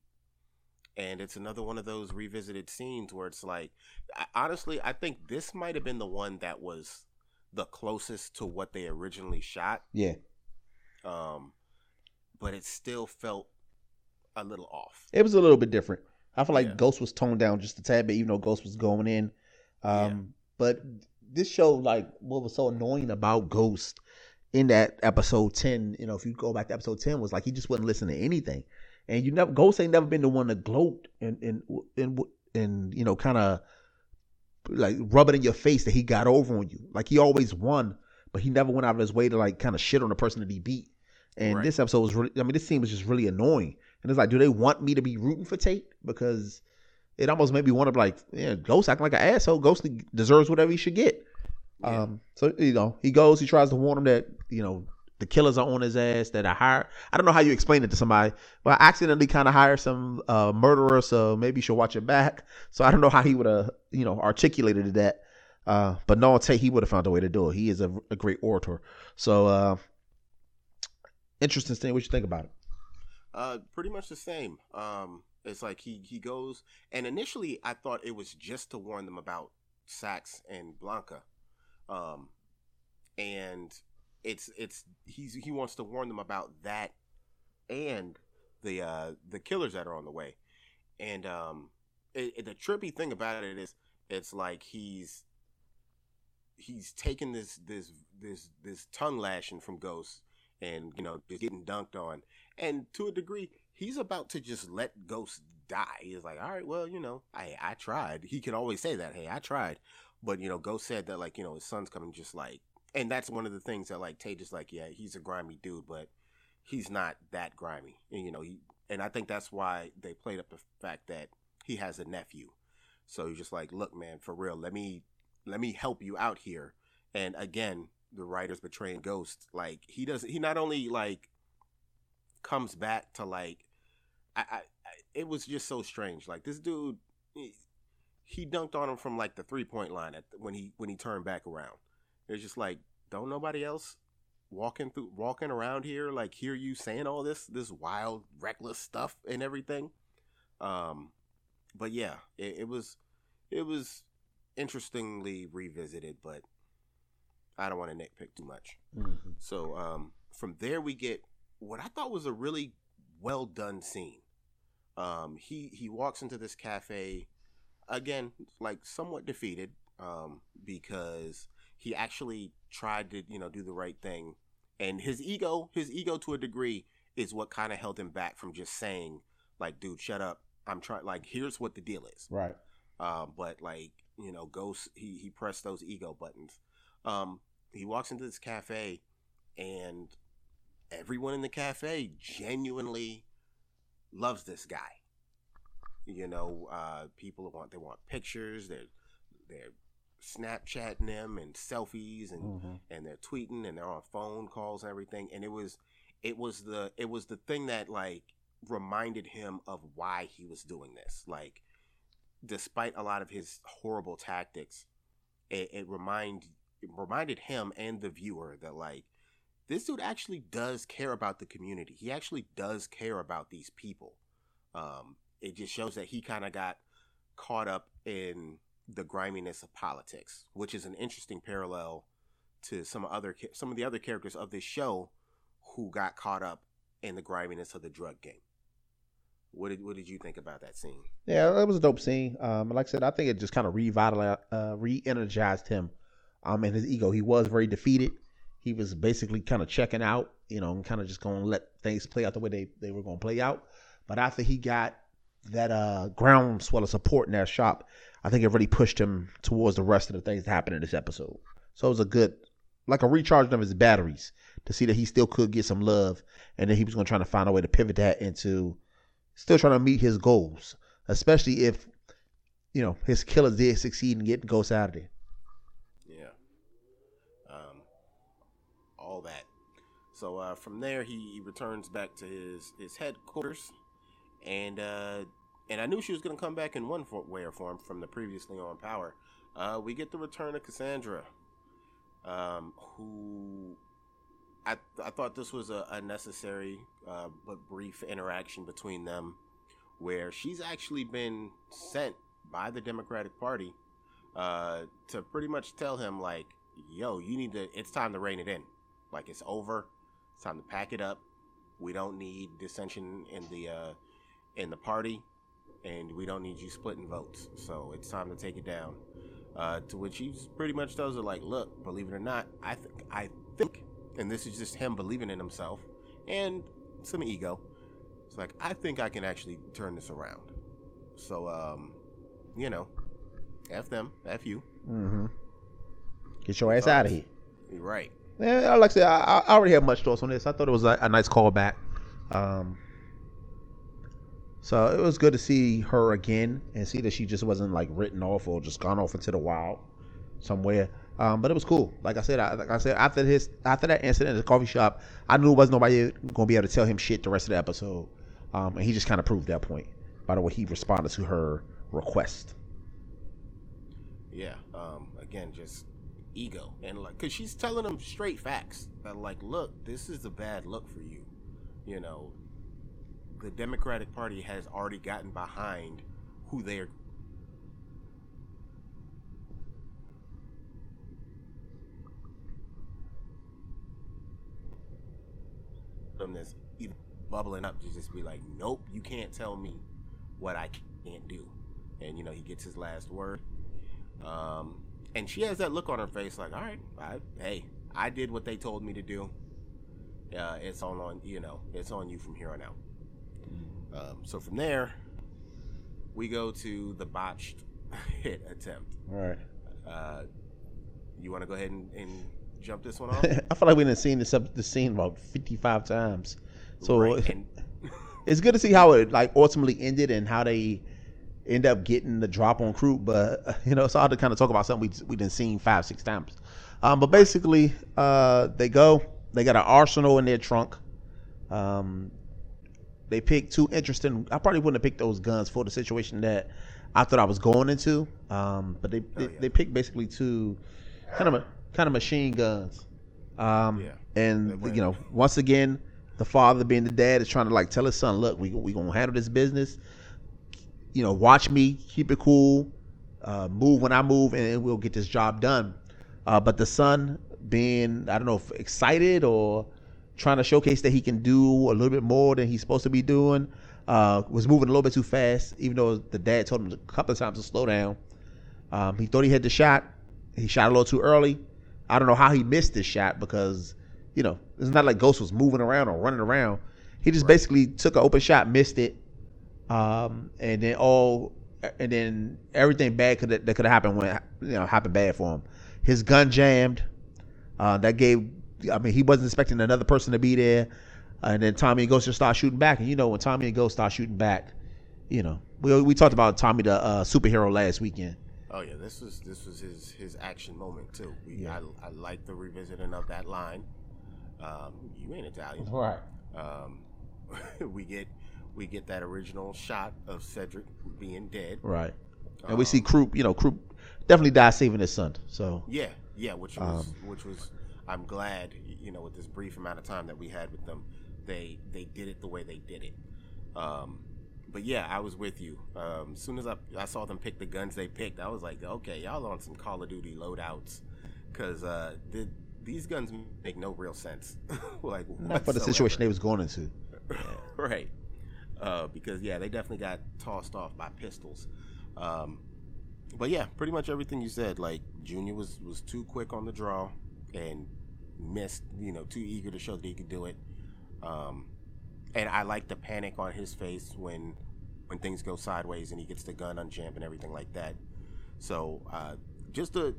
and it's another one of those revisited scenes where it's like I, honestly i think this might have been the one that was the closest to what they originally shot Yeah, um but it still felt a little off it was a little bit different. I feel like Yeah. Ghost was toned down just a tad bit, even though Ghost was going in. Um, Yeah. But this show, like, what was so annoying about Ghost in that episode 10, you know, if you go back to episode 10, was like he just wouldn't listen to anything. And you never, Ghost ain't never been the one to gloat and, and, and, and you know, kind of like rub it in your face that he got over on you. Like he always won, but he never went out of his way to like kind of shit on the person that he beat. And Right. this episode was really, I mean, this scene was just really annoying. And it's like, do they want me to be rooting for Tate? Because it almost made me want to be like, yeah, Ghost acting like an asshole. Ghost deserves whatever he should get. Yeah. Um, so you know, he goes, he tries to warn him that you know the killers are on his ass. That I hire. I don't know how you explain it to somebody, but I accidentally kind of hired some uh, murderer, so maybe you should watch your back. [LAUGHS] So I don't know how he would have you know articulated that. Uh, but no, I'll he would have found a way to do it. He is a, a great orator. So uh, interesting thing. What you think about it? Uh, pretty much the same. Um, it's like he he goes, and initially I thought it was just to warn them about Saxe and Blanca, um, and it's it's he's he wants to warn them about that and the uh the killers that are on the way, and um, it, it- the trippy thing about it is it's like he's he's taking this this this this tongue lashing from Ghost and you know just getting dunked on. And to a degree he's about to just let ghost die. He's like all right well you know i i tried. He can always say that hey i tried. But you know ghost said that like you know his son's coming just like and that's one of the things that like tate is like yeah he's a grimy dude but he's not that grimy and you know he and i think that's why they played up the fact that he has a nephew. So he's just like look man for real let me let me help you out here. And again the writers betraying ghost like he doesn't he not only like comes back to like I, I, I it was just so strange like this dude he, he dunked on him from like the three point line at when he when he turned back around it's just like don't nobody else walking through walking around here like hear you saying all this this wild reckless stuff and everything. Um but yeah it, it was it was interestingly revisited but i don't want to nitpick too much. So um, from there we get what I thought was a really well done scene. Um, he he walks into this cafe again, like somewhat defeated, um, because he actually tried to you know do the right thing, and his ego, his ego to a degree, is what kind of held him back from just saying like, "Dude, shut up. I'm trying. Like, here's what the deal is." Right. Um, but like you know, Ghost he he pressed those ego buttons. Um, he walks into this cafe, and everyone in the cafe genuinely loves this guy. You know, uh, people want they want pictures. They're they're Snapchatting them and selfies and Mm-hmm. and they're tweeting and they're on phone calls and everything. And it was it was the it was the thing that like reminded him of why he was doing this. Like despite a lot of his horrible tactics, it, it remind it reminded him and the viewer that like this dude actually does care about the community. He actually does care about these people. Um, it just shows that he kind of got caught up in the griminess of politics, which is an interesting parallel to some other some of the other characters of this show who got caught up in the griminess of the drug game. What did what did you think about that scene? Yeah, that was a dope scene. Um, like I said, I think it just kind of revitalized, uh, re-energized him, um, and his ego. He was very defeated. He was basically kind of checking out, you know, and kind of just going to let things play out the way they, they were going to play out. But after he got that uh, groundswell of support in that shop, I think it really pushed him towards the rest of the things that happened in this episode. So it was a good, like a recharging of his batteries to see that he still could get some love, and then he was going to try to find a way to pivot that into still trying to meet his goals, especially if you know his killers did succeed in getting Ghost out of there. Yeah. Um, all that. So uh, from there, he, he returns back to his, his headquarters, and uh, and I knew she was going to come back in one way or form from the previously on Power. Uh, we get the return of Cassandra, um, who I I thought this was a, a necessary uh, but brief interaction between them, where she's actually been sent by the Democratic Party uh, to pretty much tell him like, "Yo, you need to. It's time to rein it in. Like it's over. It's time to pack it up. We don't need dissension in the uh, in the party, and we don't need you splitting votes. So it's time to take it down." Uh, to which he pretty much tells her like, "Look, believe it or not, I think I think, and this is just him believing in himself and some ego. It's like I think I can actually turn this around. So, um, you know, f them, f you. Mm-hmm. Get your ass out of here. You're right. Yeah, like I said, I, I already have much thoughts on this. I thought it was a, a nice callback. Um, so it was good to see her again and see that she just wasn't like written off or just gone off into the wild somewhere. Um, but it was cool. Like I said, I, like I said, after his after that incident at the coffee shop, I knew it wasn't nobody gonna be able to tell him shit the rest of the episode. Um, and he just kind of proved that point by the way he responded to her request. Yeah. Um, again, just ego and like, cause she's telling him straight facts that like, look, this is a bad look for you. You know, the Democratic Party has already gotten behind who they're them that's even bubbling up to just be like, nope, you can't tell me what I can't do. And you know, he gets his last word. Um, and she has that look on her face, like, all right, I, hey, I did what they told me to do. Uh, it's on on you know, it's on you from here on out. Um, so from there, we go to the botched [LAUGHS] hit attempt. All right. Uh, you want to go ahead and, and jump this one [LAUGHS] off? I feel like we've seen this up this scene about fifty five times. So Right, and- [LAUGHS] it's good to see how it like ultimately ended and how they end up getting the drop on crew. But you know, it's hard to kind of talk about something we we done seen five six times. Um, but basically, uh, they go. They got an arsenal in their trunk. Um, they picked two interesting. I probably wouldn't have picked those guns for the situation that I thought I was going into. Um, but they they, yeah. they picked basically two kind of a, kind of machine guns. Um, Yeah. and you know, once again, the father being the dad is trying to like tell his son, look, we we gonna handle this business. You know, watch me, keep it cool, uh, move when I move, and we'll get this job done. Uh, but the son being, I don't know, excited or trying to showcase that he can do a little bit more than he's supposed to be doing, uh, was moving a little bit too fast. Even though the dad told him a couple of times to slow down. Um, he thought he had the shot. He shot a little too early. I don't know how he missed this shot because, you know, it's not like Ghost was moving around or running around. He just basically took an open shot, missed it, um, and then all, and then everything bad could that could have happened when you know happened bad for him. His gun jammed. Uh, that gave. I mean, he wasn't expecting another person to be there, and then Tommy and Ghost just start shooting back. And you know, when Tommy and Ghost start shooting back, you know, we we talked about Tommy the uh, superhero last weekend. Oh yeah, this was this was his his action moment too. We, Yeah. I I like the revisiting of that line. Um, you ain't Italian. Right. Um, [LAUGHS] we get we get that original shot of Cedric being dead. Right. And we see Um, Croup. You know, Croup definitely died saving his son. So Yeah, yeah, which was Um, which was I'm glad you know with this brief amount of time that we had with them, they they did it the way they did it. Um, but yeah, I was with you. Um, as soon as I I saw them pick the guns they picked, I was like, okay, y'all on some Call of Duty loadouts, because uh, the, these guns make no real sense. [LAUGHS] like not for the situation they was going into. [LAUGHS] right. Uh, because yeah, they definitely got tossed off by pistols. Um, but yeah, pretty much everything you said. Like Junior was was too quick on the draw and missed. You know, too eager to show that he could do it. Um, and I like the panic on his face when when things go sideways and he gets the gun unjammed and everything like that. So uh, just a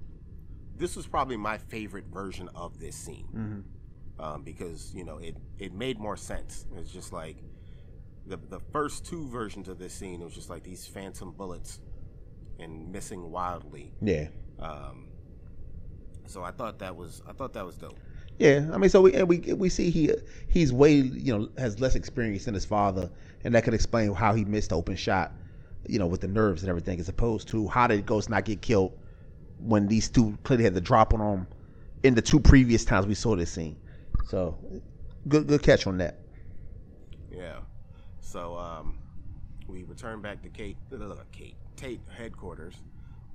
this was probably my favorite version of this scene Mm-hmm. um, because you know it it made more sense. It's just like the the first two versions of this scene. It was just like these phantom bullets and missing wildly. Yeah. Um, so I thought that was I thought that was dope. Yeah, I mean, so we and we we see he he's way you know has less experience than his father, and that could explain how he missed the open shot, you know, with the nerves and everything, as opposed to how did Ghost not get killed when these two clearly had the drop on him in the two previous times we saw this scene. So, good good catch on that. Yeah. So um, we return back to Kate, uh, Kate Tate headquarters,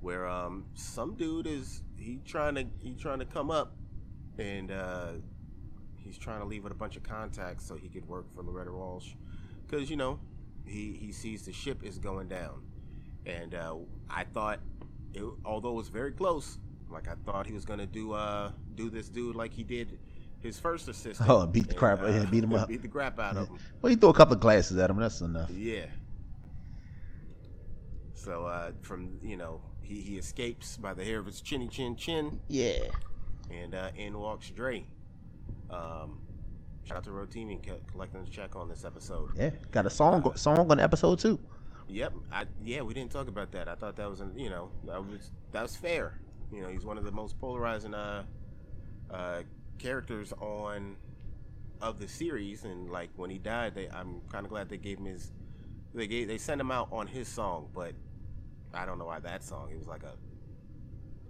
where um, some dude is he trying to he trying to come up, and uh, he's trying to leave with a bunch of contacts so he could work for Loretta Walsh, because you know he he sees the ship is going down, and uh, I thought, it, although it was very close, like I thought he was gonna do uh do this dude like he did. His first assistant. Oh, beat the and, crap- yeah, beat him [LAUGHS] up. Beat the crap out of him. [LAUGHS] Well, he threw a couple of glasses at him. That's enough. Yeah. So uh, from you know he, he escapes by the hair of his chinny chin chin, Yeah. And uh, in walks Dre. Um, shout out to Rotimi co- collecting the check on this episode. Yeah. Got a song song on episode two. Yep. I, yeah, we didn't talk about that. I thought that was an, you know that was that was fair. You know, he's one of the most polarizing uh, uh, characters on of the series, and like when he died, they I'm kind of glad they gave him his they gave they sent him out on his song, but I don't know why that song. It was like a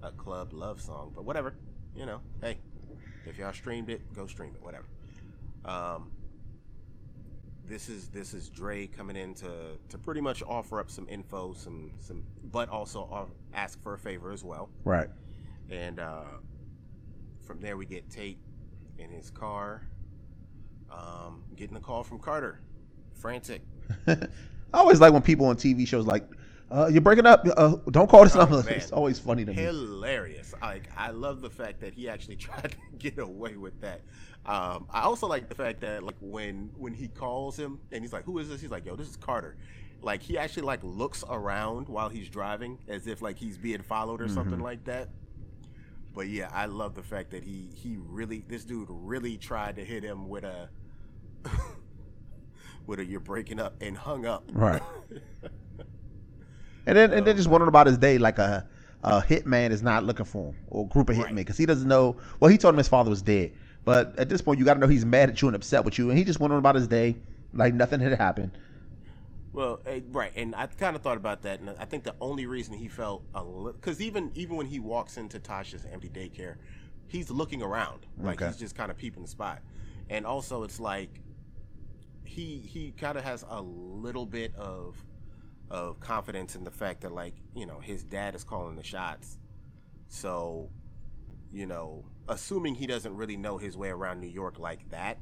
a club love song, but whatever. You know, hey, if y'all streamed it, go stream it. Whatever. Um, this is this is Dre coming in to to pretty much offer up some info, some some, but also ask for a favor as well. Right. And uh, from there, we get Tate in his car, um, getting a call from Carter, frantic. [LAUGHS] I always like when people on TV shows like, uh, "You're breaking up. Uh, don't call this Oh, number." [LAUGHS] man. It's always funny to me. Hilarious! Like I love the fact that he actually [LAUGHS] tried to get away with that. Um, I also like the fact that like when when he calls him and he's like, "Who is this?" He's like, "Yo, this is Carter." Like he actually like looks around while he's driving as if like he's being followed or something like that. But yeah, I love the fact that he he really this dude really tried to hit him with a [LAUGHS] with a you're breaking up and hung up. Right. And then and then just wondering about his day, like a a hitman is not looking for him or a group of hitmen because he doesn't know. Well, he told him his father was dead, but at this point, you got to know he's mad at you and upset with you, and he just wondering about his day, like nothing had happened. Well, eh, right, and I kind of thought about that, and I think the only reason he felt a little, because even even when he walks into Tasha's empty daycare, he's looking around, like Okay. he's just kind of peeping the spot, and also it's like he he kind of has a little bit of of confidence in the fact that like you know his dad is calling the shots, so you know assuming he doesn't really know his way around New York like that.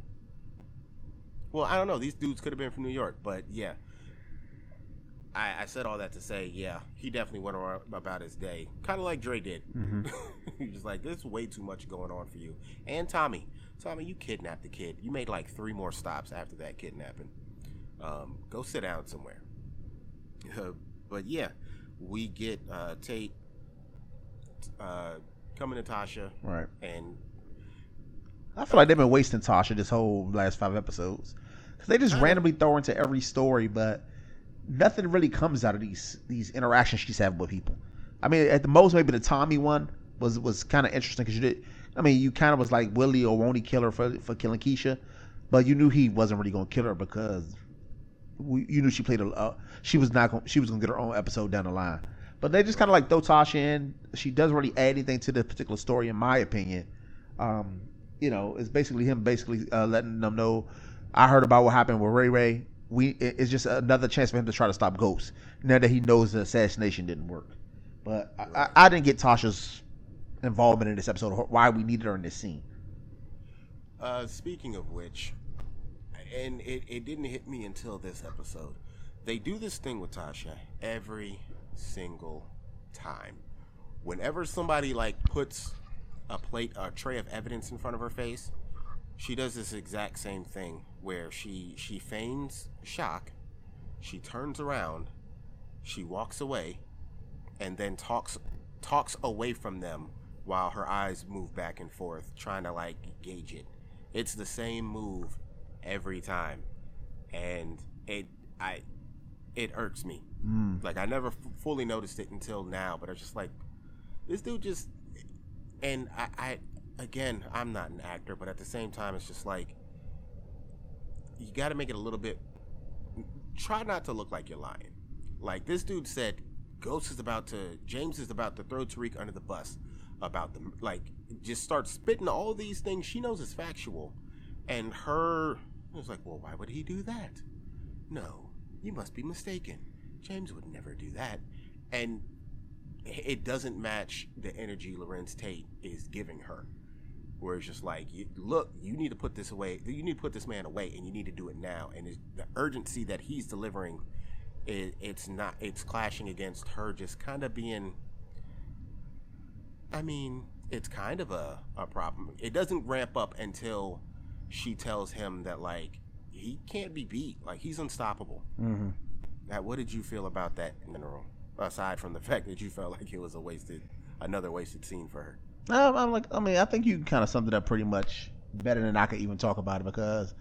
Well, I don't know. These dudes could have been from New York, but yeah. I, I said all that to say, yeah, he definitely went around about his day, kind of like Dre did. [LAUGHS] He's just like, there's way too much going on for you. And Tommy, Tommy, you kidnapped the kid. You made like three more stops after that kidnapping. Um, go sit down somewhere. Uh, [LAUGHS] but yeah, we get uh, Tate uh, coming to Tasha, Right. and I feel like they've been wasting Tasha this whole last five episodes because they just randomly throw into every story, but nothing really comes out of these these interactions she's having with people. I mean, at the most, maybe the Tommy one was was kind of interesting because you did. I mean, you kind of was like Willie or won't he kill her for for killing Keisha, but you knew he wasn't really gonna kill her because we, you knew she played a. Uh, she was not. Gonna, she was gonna get her own episode down the line. But they just kind of like throw Tasha in. She doesn't really add anything to the particular story, in my opinion. Um, you know, it's basically him basically uh, letting them know. I heard about what happened with Ray Ray. We it's just another chance for him to try to stop Ghost now that he knows the assassination didn't work. But I, I, didn't get Tasha's involvement in this episode. Why we needed her in this scene. Uh, speaking of which, and it, it didn't hit me until this episode. They do this thing with Tasha every single time. Whenever somebody like puts a plate, a tray of evidence in front of her face, she does this exact same thing where she she feigns shock, she turns around, she walks away, and then talks talks away from them while her eyes move back and forth, trying to like gauge it. It's the same move every time, and it I it irks me. Mm. Like I never f- fully noticed it until now, but I was just like, this dude just, and I, I again, I'm not an actor, but at the same time, it's just like you got to make it a little bit. Try not to look like you're lying. Like this dude said, Ghost is about to, James is about to throw Tariq under the bus about them. Like, just start spitting all these things she knows is factual, and her was like, well, why would he do that? No, you must be mistaken. James would never do that. And it doesn't match the energy Larenz Tate is giving her. Where it's just like, look, you need to put this away. You need to put this man away, and you need to do it now. And the urgency that he's delivering, it, it's not. It's clashing against her just kind of being. I mean, it's kind of a, a problem. It doesn't ramp up until she tells him that like he can't be beat. Like he's unstoppable. Mm-hmm. Now, what did you feel about that mineral? Aside from the [LAUGHS] fact that you felt like it was a wasted, another wasted scene for her. Um, I'm like, I mean, I think you kind of summed it up pretty much better than I could even talk about it because,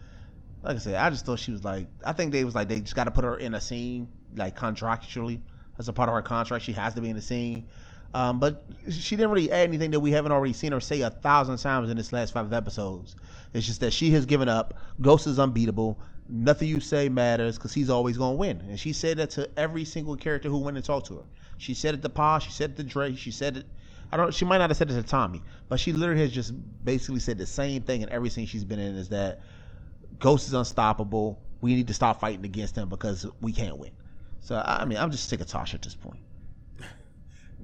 like I said, I just thought she was like, I think they was like they just got to put her in a scene like contractually as a part of her contract. She has to be in the scene. Um, but she didn't really add anything that we haven't already seen her say a thousand times in this last five episodes. It's just that she has given up. Ghost is unbeatable. Nothing you say matters because he's always going to win. And she said that to every single character who went and talked to her. She said it to Paz. She said it to Dre. She said it. I don't. She might not have said it to Tommy, but she literally has just basically said the same thing in every scene she's been in. Is that Ghost is unstoppable. We need to stop fighting against him because we can't win. So I mean, I'm just sick of Tasha at this point.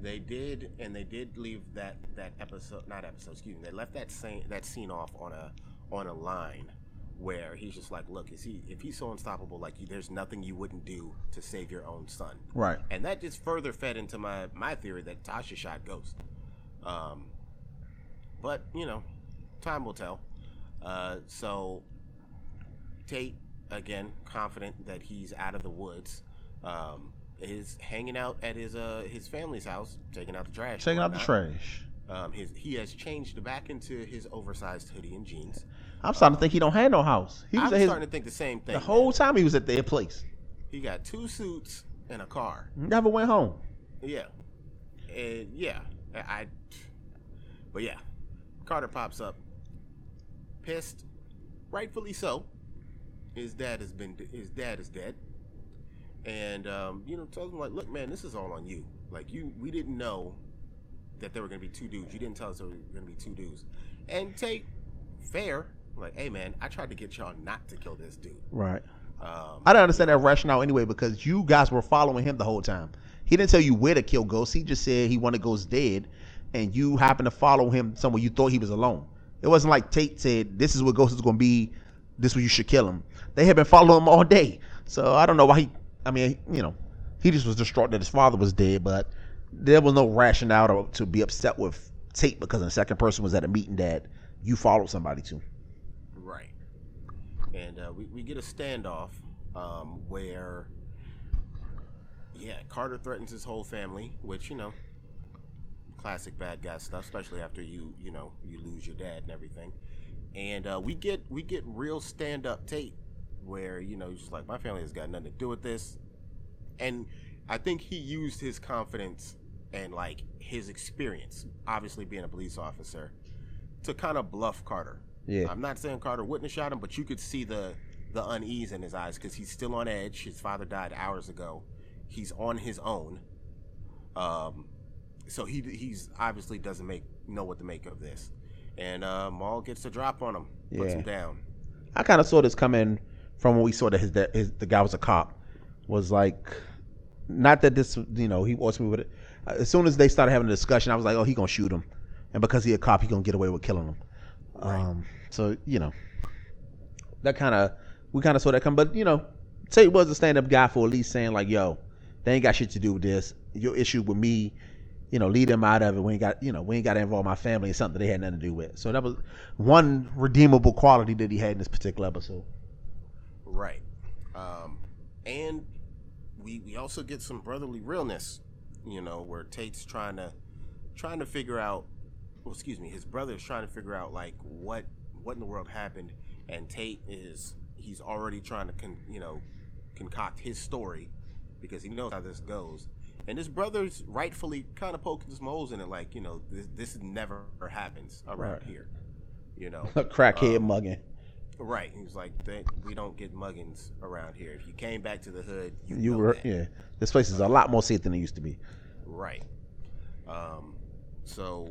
They did, and they did leave that that episode, not episode, excuse me. They left that scene that scene off on a on a line where he's just like, look, is he if he's so unstoppable, like you, there's nothing you wouldn't do to save your own son, right? And that just further fed into my my theory that Tasha shot Ghost. Um, but you know, time will tell. Uh, so Tate again confident that he's out of the woods. Um, is hanging out at his uh his family's house, taking out the trash. Taking out the trash. Um, his he has changed back into his oversized hoodie and jeans. I'm starting um, to think he don't have no house. He was I'm his, starting to think the same thing. The whole man. time he was at their place. He got two suits and a car. Never went home. Yeah, and yeah, I. But yeah, Carter pops up, pissed, rightfully so. His dad has been his dad is dead and um, you know, tells him like, look, man, this is all on you. Like you, we didn't know that there were gonna be two dudes. You didn't tell us there were gonna be two dudes. And take fair, like, hey, man, I tried to get y'all not to kill this dude. Right. Um, I don't understand that rationale anyway because you guys were following him the whole time. He didn't tell you where to kill Ghost. He just said he wanted Ghost dead, and you happened to follow him somewhere you thought he was alone. It wasn't like Tate said, "This is where Ghost is going to be. This is where you should kill him." They had been following him all day, so I don't know why he I mean, you know, he just was distraught that his father was dead, but there was no rationale to, to be upset with Tate because the second person was at a meeting that you followed somebody to. Right. And uh, we, we get a standoff um, where, yeah, Carter threatens his whole family, which, you know, classic bad guy stuff, especially after you, you know, you lose your dad and everything. And uh, we get we get real stand up Tate where you know he's just like my family has got nothing to do with this, and I think he used his confidence and like his experience, obviously being a police officer, to kind of bluff Carter. Yeah. I'm not saying Carter wouldn't have shot him, but you could see the the unease in his eyes because he's still on edge. His father died hours ago. He's on his own. Um, so he he's obviously doesn't make know what to make of this, and uh, Maul gets the drop on him, puts Yeah. him down. I kind of saw this coming from when we saw that his, that his the guy was a cop. Was like, not that this you know he wants me with it. As soon as they started having a discussion, I was like, oh, he gonna shoot him, and because he a cop, he gonna get away with killing him. Um, so you know, that kind of we kind of saw that come. But you know, Tate was a stand up guy for at least saying like, yo, they ain't got shit to do with this. Your issue with me. You know, lead them out of it. We ain't got, you know, we ain't got to involve my family in something they had nothing to do with. So that was one redeemable quality that he had in this particular episode. Right. Um, and we we also get some brotherly realness, you know, where Tate's trying to trying to figure out well, excuse me, his brother is trying to figure out like what what in the world happened and Tate is he's already trying to con, you know concoct his story because he knows how this goes. And his brother's rightfully kind of poking some holes in it like, you know, this, this never happens around Right. here. You know. [LAUGHS] Crackhead Um, mugging. Right. He was like, we don't get muggings around here. If you came back to the hood, you, You were, that. yeah. This place is a lot more safe than it used to be. Right. Um, so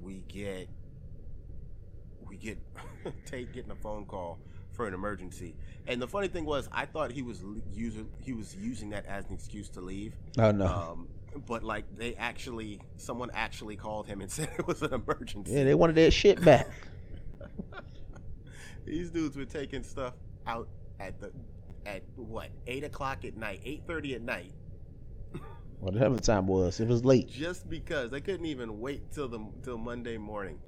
we get we get [LAUGHS] Tate getting a phone call for an emergency. And the funny thing was, I thought he was using he was using that as an excuse to leave. Oh no. Um, but like they actually, someone actually called him and [LAUGHS] said it was an emergency. yeah, they wanted that shit back. [LAUGHS] These dudes were taking stuff out at the at what eight o'clock at night, eight thirty at night, Whatever the time was, it was late. just because they couldn't even wait till the till Monday morning.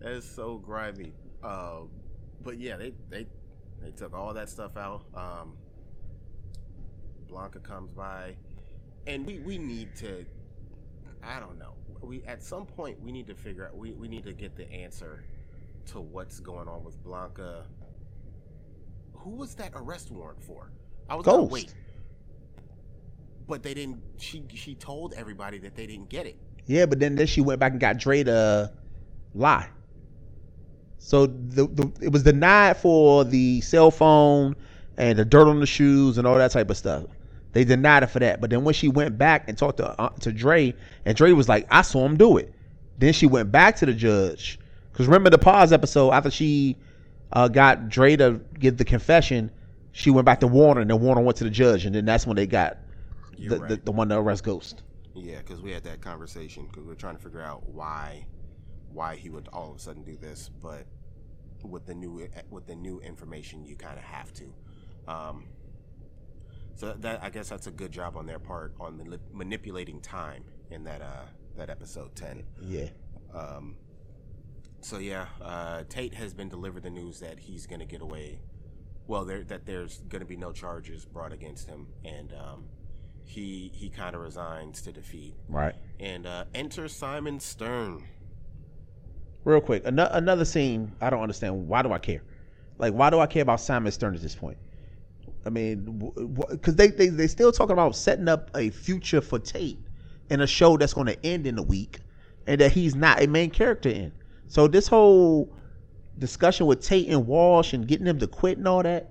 That is so grimy. Uh, but yeah, they they they took all that stuff out. Um, Blanca comes by, and we we need to. I don't know. We at some point we need to figure out. We we need to get the answer to what's going on with Blanca. Who was that arrest warrant for? I was Ghost. wait, but they didn't. She she told everybody that they didn't get it. Yeah, but then then she went back and got Dre to lie. So the, the it was denied for the cell phone and the dirt on the shoes and all that type of stuff. They denied it for that. But then when she went back and talked to uh, to Dre, and Dre was like, "I saw him do it." Then she went back to the judge because remember the pause episode after she uh, got Dre to give the confession, she went back to Warner, and then Warner went to the judge, and then that's when they got You're the, the, one to arrest Ghost. Yeah, because we had that conversation because we are trying to figure out why why he would all of a sudden do this, but with the new with the new information, you kind of have to. Um, so that I guess that's a good job on their part on manip- manipulating time in that uh, that episode ten. Yeah. Um, so yeah, uh, Tate has been delivered the news that he's going to get away. Well, there that there's going to be no charges brought against him, and um, he he kind of resigns to defeat. Right. And uh, enter Simon Stern. Real quick, ano- another scene. I don't understand. Why do I care? Like, why do I care about Simon Stern at this point? I mean, because they, they they still talking about setting up a future for Tate in a show that's going to end in a week, and that he's not a main character in. So this whole discussion with Tate and Walsh and getting them to quit and all that,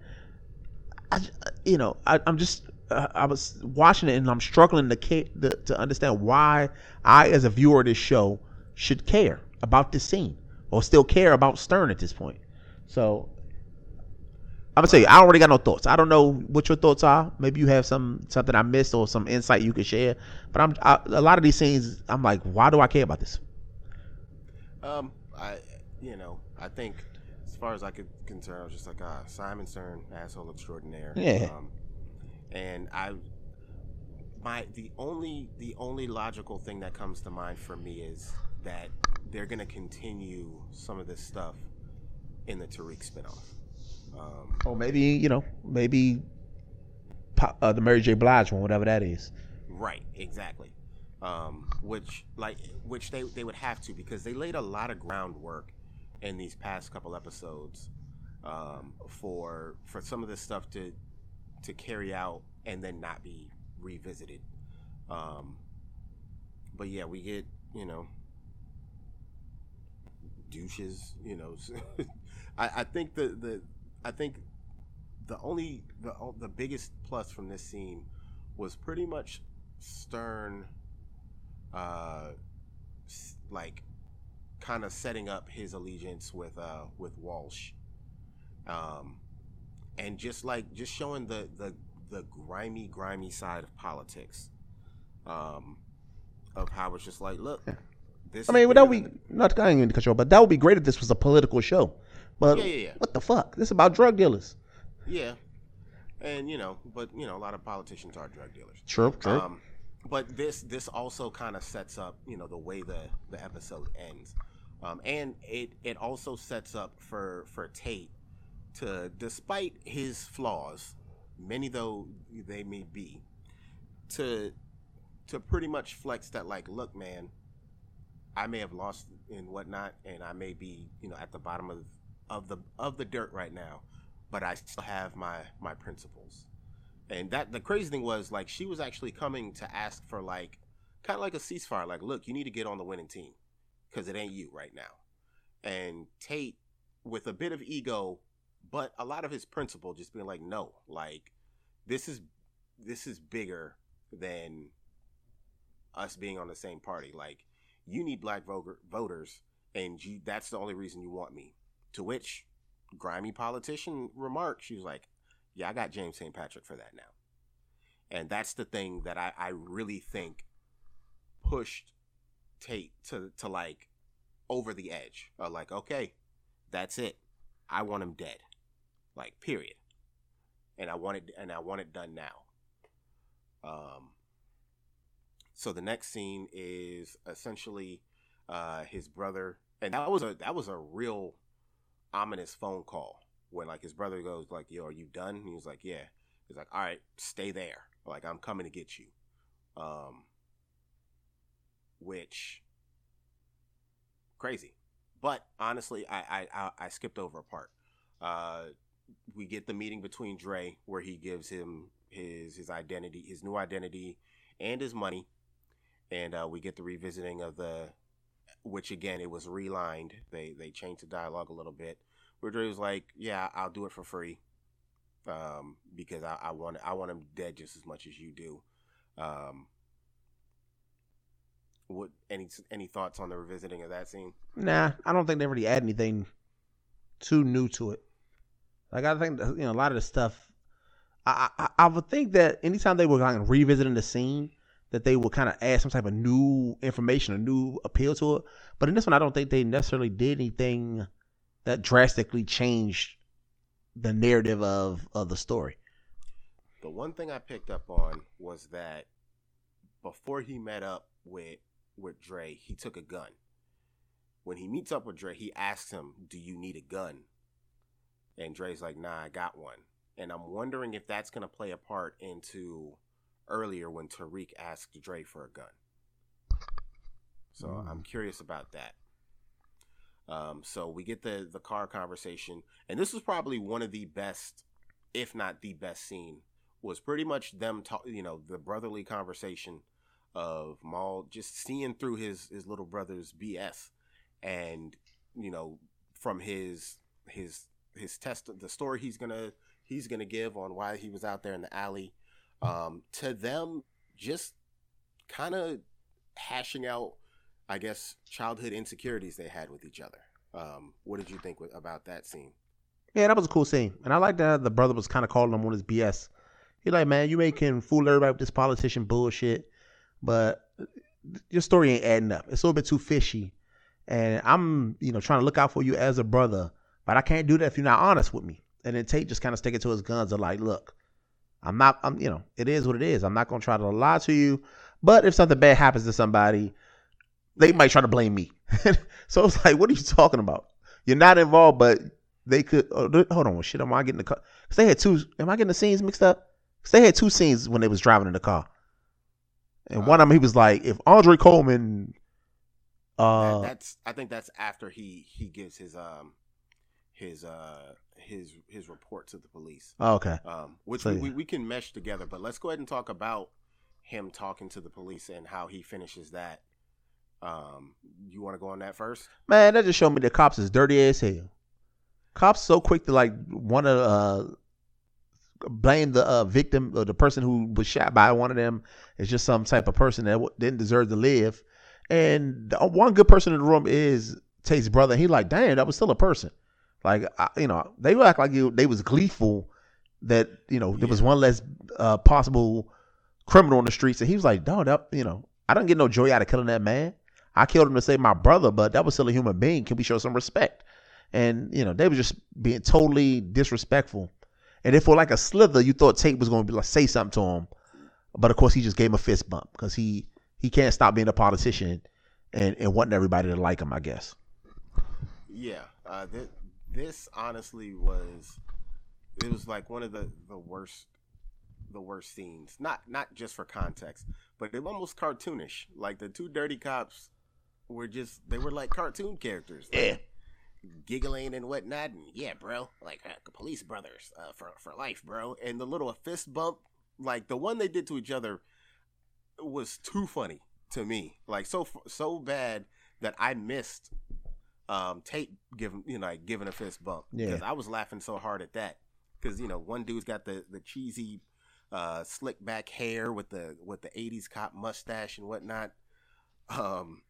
I, you know, I, I'm just uh, I was watching it and I'm struggling to, to to understand why I, as a viewer of this show, should care about this scene or still care about Stern at this point. So I'm gonna tell you, I already got no thoughts. I don't know what your thoughts are. Maybe you have some something I missed or some insight you could share. But I'm a lot of these scenes. I'm like, why do I care about this? Um, I you know I think as far as I could concern, I was just like ah Simon Stern, asshole extraordinaire. Yeah. Um, and I my the only the only logical thing that comes to mind for me is that they're gonna continue some of this stuff in the Tariq spinoff. Um, Or maybe you know, maybe uh, the Mary J. Blige one, whatever that is. Right, exactly. Um, which like which they they would have to because they laid a lot of groundwork in these past couple episodes um, for for some of this stuff to to carry out and then not be revisited. Um, but yeah, we get you know douches. You know, [LAUGHS] I, I think the the I think the only the the biggest plus from this scene was pretty much Stern, uh, like kind of setting up his allegiance with uh with Walsh, um, and just like just showing the the the grimy grimy side of politics, um, of how it's just like look. This I mean, that would be not going into control, but that would be great if this was a political show. But yeah, yeah, yeah. what the fuck? This is about drug dealers. Yeah, and you know, but you know, a lot of politicians are drug dealers. True, true. Um, but this this also kind of sets up, you know, the way the the episode ends, um, and it it also sets up for for Tate to, despite his flaws, many though they may be, to to pretty much flex that like, look, man, I may have lost and whatnot, and I may be, you know, at the bottom of of the of the dirt right now, but I still have my my principles. And that the crazy thing was like she was actually coming to ask for like kind of like a ceasefire. Like, look, you need to get on the winning team because it ain't you right now. And Tate, with a bit of ego, but a lot of his principle, just being like, no, like this is this is bigger than us being on the same party. Like you need black voter, voters, and you, that's the only reason you want me. To which grimy politician remarked, she was like, "Yeah, I got James St. Patrick for that now," and that's the thing that I, I really think pushed Tate to to like over the edge. Like, okay, that's it. I want him dead, like period. And I want it, and I want it done now. Um, so the next scene is essentially uh, his brother, and that was a that was a real ominous phone call when like his brother goes like, "Yo, are you done?" And he was like, "Yeah." He's like, "All right, stay there. Like I'm coming to get you." Um, which crazy, but honestly, I I I, skipped over a part. Uh, we get the meeting between Dre where he gives him his his identity, his new identity, and his money and uh, we get the revisiting of the, which again it was relined. They they changed the dialogue a little bit. Where Dre was like, "Yeah, I'll do it for free, um, because I, I want I want him dead just as much as you do." Um, what any any thoughts on the revisiting of that scene? Nah, I don't think they really add anything too new to it. Like I think you know a lot of the stuff. I I, I would think that anytime they were of revisiting the scene, that they would kind of add some type of new information, a new appeal to it. But in this one, I don't think they necessarily did anything that drastically changed the narrative of of the story. The one thing I picked up on was that before he met up with with Dre, he took a gun. When he meets up with Dre, he asks him, "Do you need a gun?" And Dre's like, "Nah, I got one." And I'm wondering if that's going to play a part into earlier when Tariq asked Dre for a gun. So mm. I'm curious about that. Um, so we get the the car conversation, and this was probably one of the best, if not the best scene. Was pretty much them talk, you know, the brotherly conversation of Maul just seeing through his his little brother's BS, and you know, from his his his test, the story he's gonna he's gonna give on why he was out there in the alley, um, to them just kind of hashing out, I guess, childhood insecurities they had with each other. Um, what did you think about that scene? Yeah, that was a cool scene, and I like that the brother was kind of calling him on his BS. He like, man, you making fool everybody with this politician bullshit, but your story ain't adding up. It's a little bit too fishy, and I'm, you know, trying to look out for you as a brother, but I can't do that if you're not honest with me. And then Tate just kind of sticking to his guns and like, look, I'm not, I'm, you know, it is what it is. I'm not to try to lie to you. But if something bad happens to somebody, they might try to blame me. [LAUGHS] so it's like, what are you talking about? You're not involved, but they could. Oh, hold on, shit. Am I getting the car? Cause they had two. Am I getting the scenes mixed up? Cause they had two scenes when they was driving in the car, and uh, one of them he was like, if Andre Coleman. Uh, that, that's. I think that's after he he gives his um his uh his his report to the police. Oh, okay. Um, which so, we, we, we can mesh together, but let's go ahead and talk about him talking to the police and how he finishes that. Um, you want to go on that first? Man, that just showed me the cops is dirty as hell. Cops so quick to like want to uh, blame the uh, victim or the person who was shot by one of them is just some type of person that w- didn't deserve to live. And the one good person in the room is Tate's brother. He like, damn, that was still a person. Like, I, you know, they act like you, they was gleeful that you know there was one less uh, possible criminal on the streets, and he was like, no, that you know, I don't get no joy out of killing that man. I killed him to save my brother, but that was still a human being. Can we show some respect? And you know, they were just being totally disrespectful. And if for like a slither, you thought Tate was going to be like say something to him, but of course he just gave him a fist bump because he he can't stop being a politician and and wanting everybody to like him. I guess. Yeah, uh, th- this honestly was it was like one of the the worst the worst scenes. Not not just for context, but it was almost cartoonish. Like the two dirty cops were just they were like cartoon characters. like, Yeah. giggling and whatnot. And yeah, bro, like uh, police brothers uh, for for life, bro. And the little fist bump, like the one they did to each other, was too funny to me. Like so so bad that I missed um Tate giving you know like giving a fist bump Yeah. because I was laughing so hard at that because you know one dude's got the the cheesy uh slick back hair with the with the 80s cop mustache and whatnot um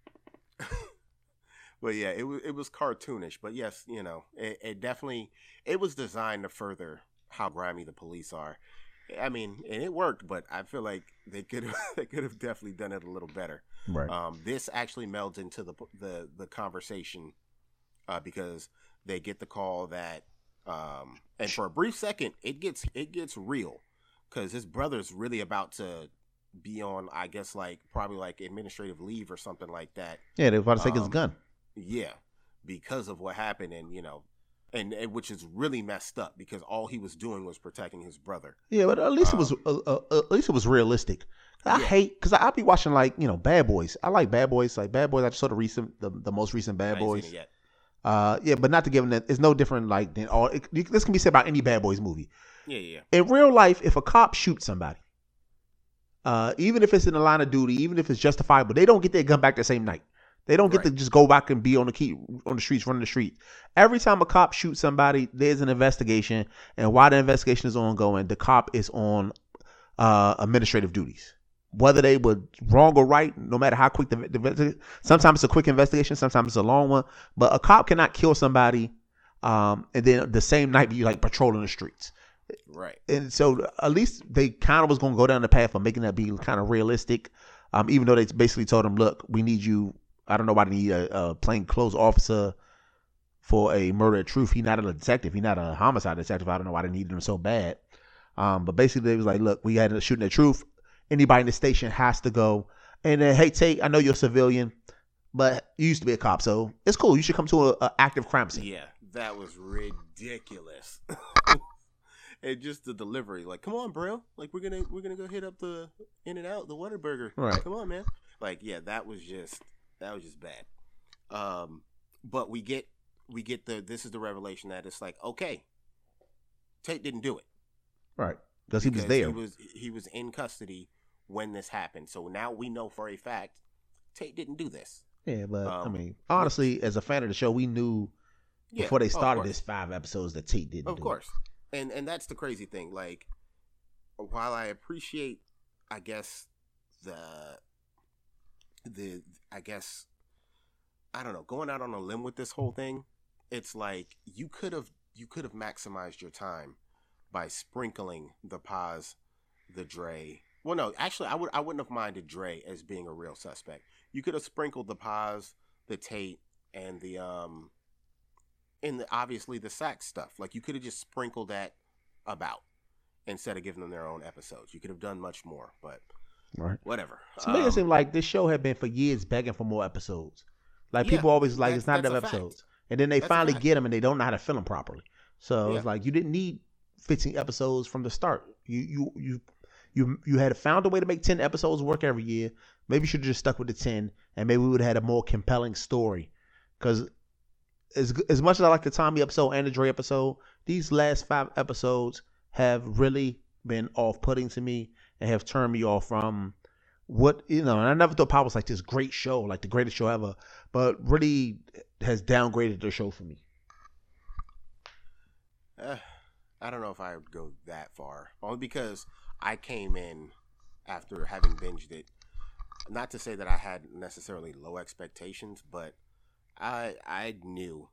[LAUGHS] but yeah it was it was cartoonish but yes you know it, it definitely it was designed to further how grimy the police are i mean and it worked but i feel like they could have [LAUGHS] they could have definitely done it a little better Right. um, this actually melds into the the the conversation uh, because they get the call that, um, and for a brief second, it gets it gets real because his brother's really about to be on, I guess, like probably like administrative leave or something like that. yeah, they were about to take his um, gun. Yeah, because of what happened, and you know, and, and which is really messed up because all he was doing was protecting his brother. Yeah, but at least it was uh, uh, at least it was realistic. I Yeah. hate because I, I be watching like you know Bad Boys. I like Bad Boys. Like Bad Boys, I just saw the recent the, the most recent Bad Boys. Uh, yeah, but not to give them that. It's no different. Like than all. It, this can be said about any Bad Boys movie. Yeah, yeah, In real life, if a cop shoots somebody, uh, even if it's in the line of duty, even if it's justifiable, they don't get their gun back the same night. They don't get Right. to just go back and be on the key on the streets, running the streets. Every time a cop shoots somebody, there's an investigation, and while the investigation is ongoing, the cop is on uh, administrative duties. Whether they were wrong or right, no matter how quick the, the sometimes it's a quick investigation, sometimes it's a long one. But a cop cannot kill somebody, um, and then the same night be like patrolling the streets right. and so at least they kind of was going to go down the path of making that be kind of realistic. Um, even though they basically told him, "Look, we need you. I don't know why they need a, a plain clothes officer for a murder of truth. He's not a detective. He's not a homicide detective. I don't know why they needed him so bad." Um, but basically, they was like, "Look, we had a shooting the truth. Anybody in the station has to go." And then, hey, Tate, I know you're a civilian, but you used to be a cop, so it's cool. You should come to a, a active crime scene. Yeah, that was ridiculous. [LAUGHS] and just the delivery, like, come on, bro. Like we're gonna we're gonna go hit up the In and Out, the Whataburger. Right. Come on, man. Like, yeah, that was just that was just bad. Um, but we get we get the this is the revelation that it's like, okay, Tate didn't do it. Right, because he was there. He was he was in custody when this happened. So now we know for a fact Tate didn't do this. Yeah, but I Um, mean, honestly, as a fan of the show, we knew Yeah, before they oh, started course. this five episodes that Tate didn't Of do. it. And and that's the crazy thing. Like while I appreciate I guess the the I guess I don't know, going out on a limb with this whole thing, it's like you could have you could have maximized your time by sprinkling the Paz, the Dre. Well no, actually I would I wouldn't have minded Dre as being a real suspect. You could have sprinkled the Paz, the Tate, and the um and the, obviously the Saxe stuff. Like you could have just sprinkled that about instead of giving them their own episodes. You could have done much more, but Right. whatever. To me, it Um, seemed like this show had been for years begging for more episodes. Like Yeah, people always like that- it's not that's enough a fact. episodes, and then they That's finally get them and they don't know how to fill them properly. So Yeah. it's like you didn't need 15 episodes from the start. You you you you you had found a way to make 10 episodes work every year. Maybe you should have just stuck with the 10, and maybe we would have had a more compelling story. Because as as much as I like the Tommy episode and the Dre episode, these last five episodes have really been off putting to me and have turned me off from what you know, and I never thought Power was like this great show, like the greatest show ever, but really has downgraded the show for me. Uh, I don't know if I would go that far, only because I came in after having binged it. Not to say that I had necessarily low expectations, but I I knew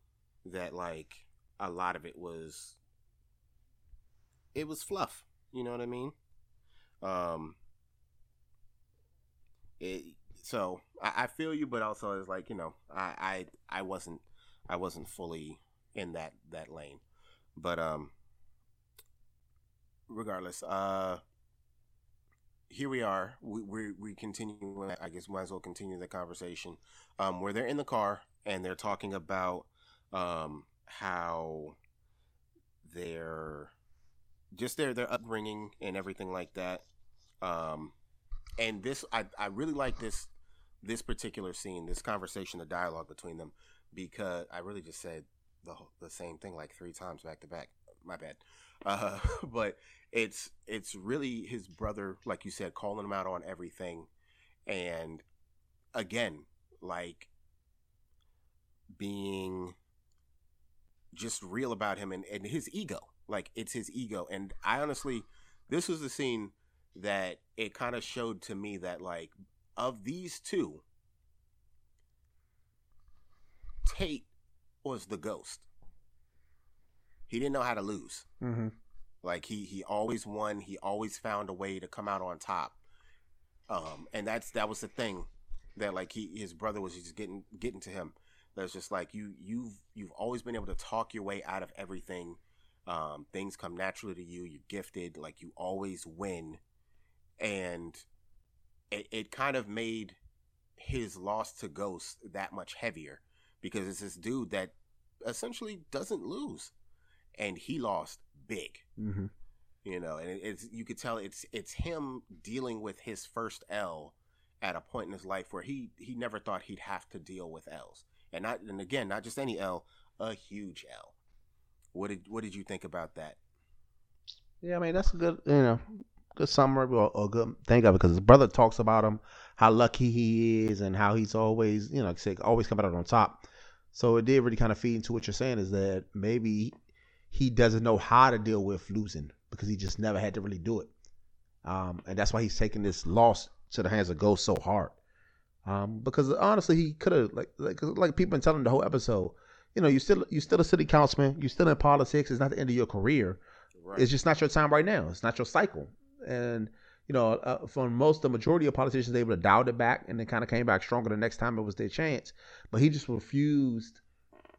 that like a lot of it was it was fluff. You know what I mean? Um. It, so I, I feel you, but also it's like you know I, I I wasn't I wasn't fully in that that lane, but um. Regardless, uh, here we are. We we, we continue. I guess might as well continue the conversation. Um, where they're in the car and they're talking about um how their just their their upbringing and everything like that. Um, and this I I really like this this particular scene, this conversation, the dialogue between them, because I really just said the the same thing like three times back to back. My bad. Uh, [LAUGHS] but it's it's really his brother, like you said, calling him out on everything, and again, like being just real about him and, and his ego. Like it's his ego. And I honestly, this was the scene that it kind of showed to me that like of these two, Tate was the ghost. He didn't know how to lose. Mm-hmm. Like he he always won. He always found a way to come out on top. Um, and that's that was the thing that like he his brother was just getting getting to him. That's just like you you've you've always been able to talk your way out of everything. Um, things come naturally to you. You're gifted. Like you always win, and it it kind of made his loss to Ghost that much heavier because it's this dude that essentially doesn't lose, and he lost big. Mm-hmm. You know, and it's you could tell it's it's him dealing with his first L at a point in his life where he he never thought he'd have to deal with L's, and not and again not just any L, a huge L. What did what did you think about that? Yeah, I mean that's a good you know good summary or, or good thing of it because his brother talks about him how lucky he is and how he's always you know say, always coming out on top. So it did really kind of feed into what you're saying is that maybe he doesn't know how to deal with losing because he just never had to really do it. Um, and that's why he's taking this loss to the hands of Ghost so hard. Um, because honestly, he could have like like like people been telling the whole episode. You know, you still you still a city councilman. You still in politics. It's not the end of your career. Right. It's just not your time right now. It's not your cycle. And you know, uh, for most the majority of politicians, they would have dialed it back and then kind of came back stronger the next time it was their chance. But he just refused,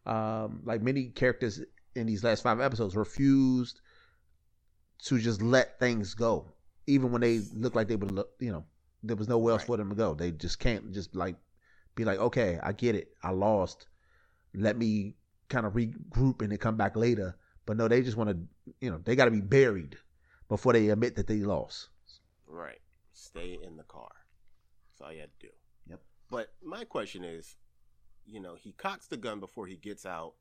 um, like many characters in these last five episodes, refused to just let things go, even when they look like they would look, you know, there was nowhere else Right. for them to go. They just can't just like be like, okay, I get it, I lost. Let me kind of regroup and then come back later. But no, they just want to, you know, they got to be buried before they admit that they lost. Right. Stay in the car. That's all you had to do. Yep. But my question is, you know, he cocks the gun before he gets out.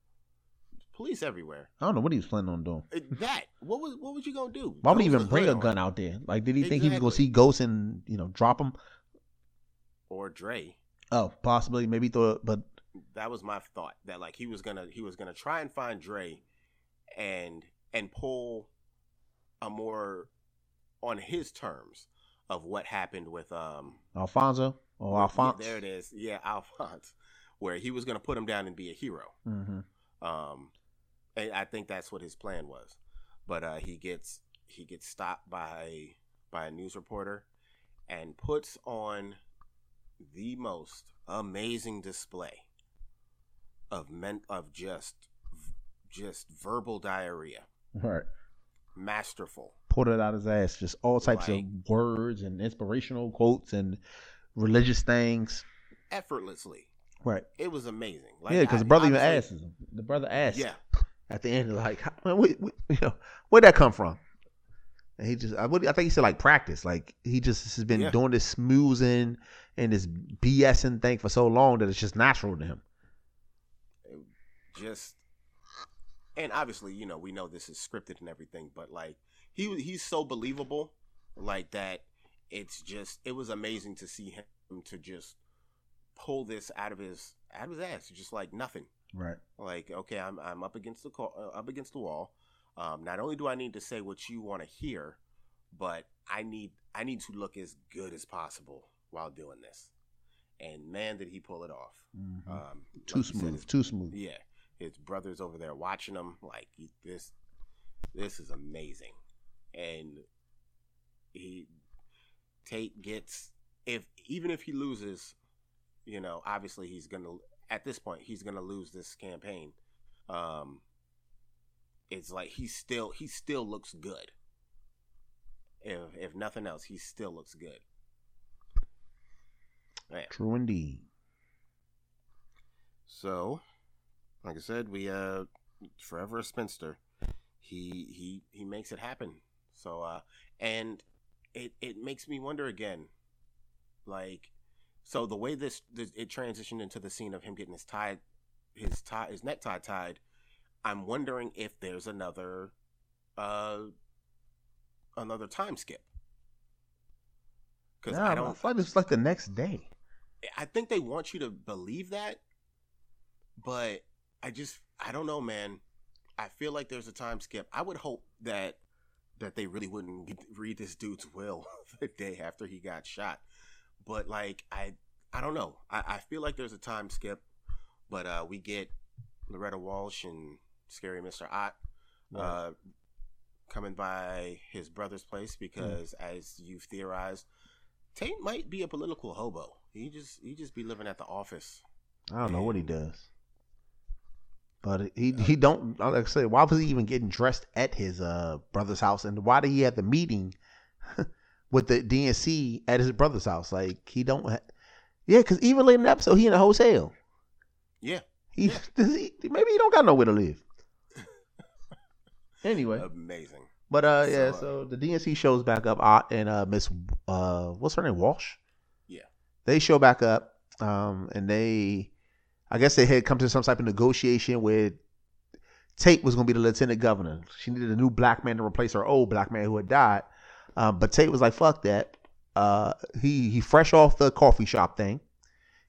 Police everywhere. I don't know what he was planning on doing. Uh, That what was what was you gonna do? [LAUGHS] Why would he even bring a gun out there? Like, did he think he was gonna see ghosts and you know drop him? or Dre? Oh, possibly, maybe thought, but That was my thought. That like he was gonna he was gonna try and find Dre, and and pull a more on his terms of what happened with um Alfonso or yeah, Alphonse. there it is. Yeah, Alphonse, [LAUGHS] where he was gonna put him down and be a hero. hmm Um, I think that's what his plan was. But uh, he gets he gets stopped by by a news reporter and puts on the most amazing display of men of just just verbal diarrhea. Right. Masterful. Pulled it out his ass. Just all types Like- of words and inspirational quotes and religious things. Effortlessly. Right. It was amazing. Like, yeah, because the brother even obviously- asks him. The brother asks. Yeah. At the end, like, man, where, where- you know, where'd that come from? And he just, I, would, I think he said like practice. Like he just has been Yeah. doing this smoozing and this BSing thing for so long that it's just natural to him. just and obviously you know we know this is scripted and everything but like he he's so believable like that it's just it was amazing to see him to just pull this out of his out of his ass, just like nothing. Right. Like, okay, I'm I'm up against the call, uh, up against the wall. Um, not only do I need to say what you want to hear, but I need I need to look as good as possible while doing this. And man, did he pull it off! Mhm. Um, too like smooth. his- Too smooth. yeah, his brothers over there watching him like this. This is amazing, and he Tate gets if even if he loses, you know, obviously he's gonna at this point he's gonna lose this campaign. Um, it's like he still he still looks good. If if nothing else, he still looks good. Man. True indeed. So, like I said, we uh forever a spinster. He he he makes it happen. So uh and it it makes me wonder again. Like so the way this, this it transitioned into the scene of him getting his tie his tie his necktie tied, I'm wondering if there's another uh another time skip. Cuz Nah, I I don't feel like it's like the next day. I think they want you to believe that, but I just I don't know, man. I feel like there's a time skip. I would hope that that they really wouldn't read this dude's will [LAUGHS] the day after he got shot. But like I I don't know. I, I feel like there's a time skip, but uh we get Loretta Walsh and Scary Mr. Ott uh coming by his brother's place because as you've theorized, Tate might be a political hobo. He just he just be living at the office. I don't know what he does. But he he don't like I said. Why was he even getting dressed at his uh brother's house, and why did he have the meeting [LAUGHS] with the DNC at his brother's house? Like he don't. Ha- yeah, because even late in the episode, he in a hotel. Yeah, He, Yeah. [LAUGHS] does he maybe he don't got nowhere to live. [LAUGHS] anyway, amazing. but uh yeah, so, uh, so the DNC shows back up. Ott and uh Miss uh what's her name Walsh. Yeah. they show back up um and they i guess they had come to some type of negotiation where tate was going to be the lieutenant governor she needed a new black man to replace her old black man who had died um, but tate was like fuck that uh he he fresh off the coffee shop thing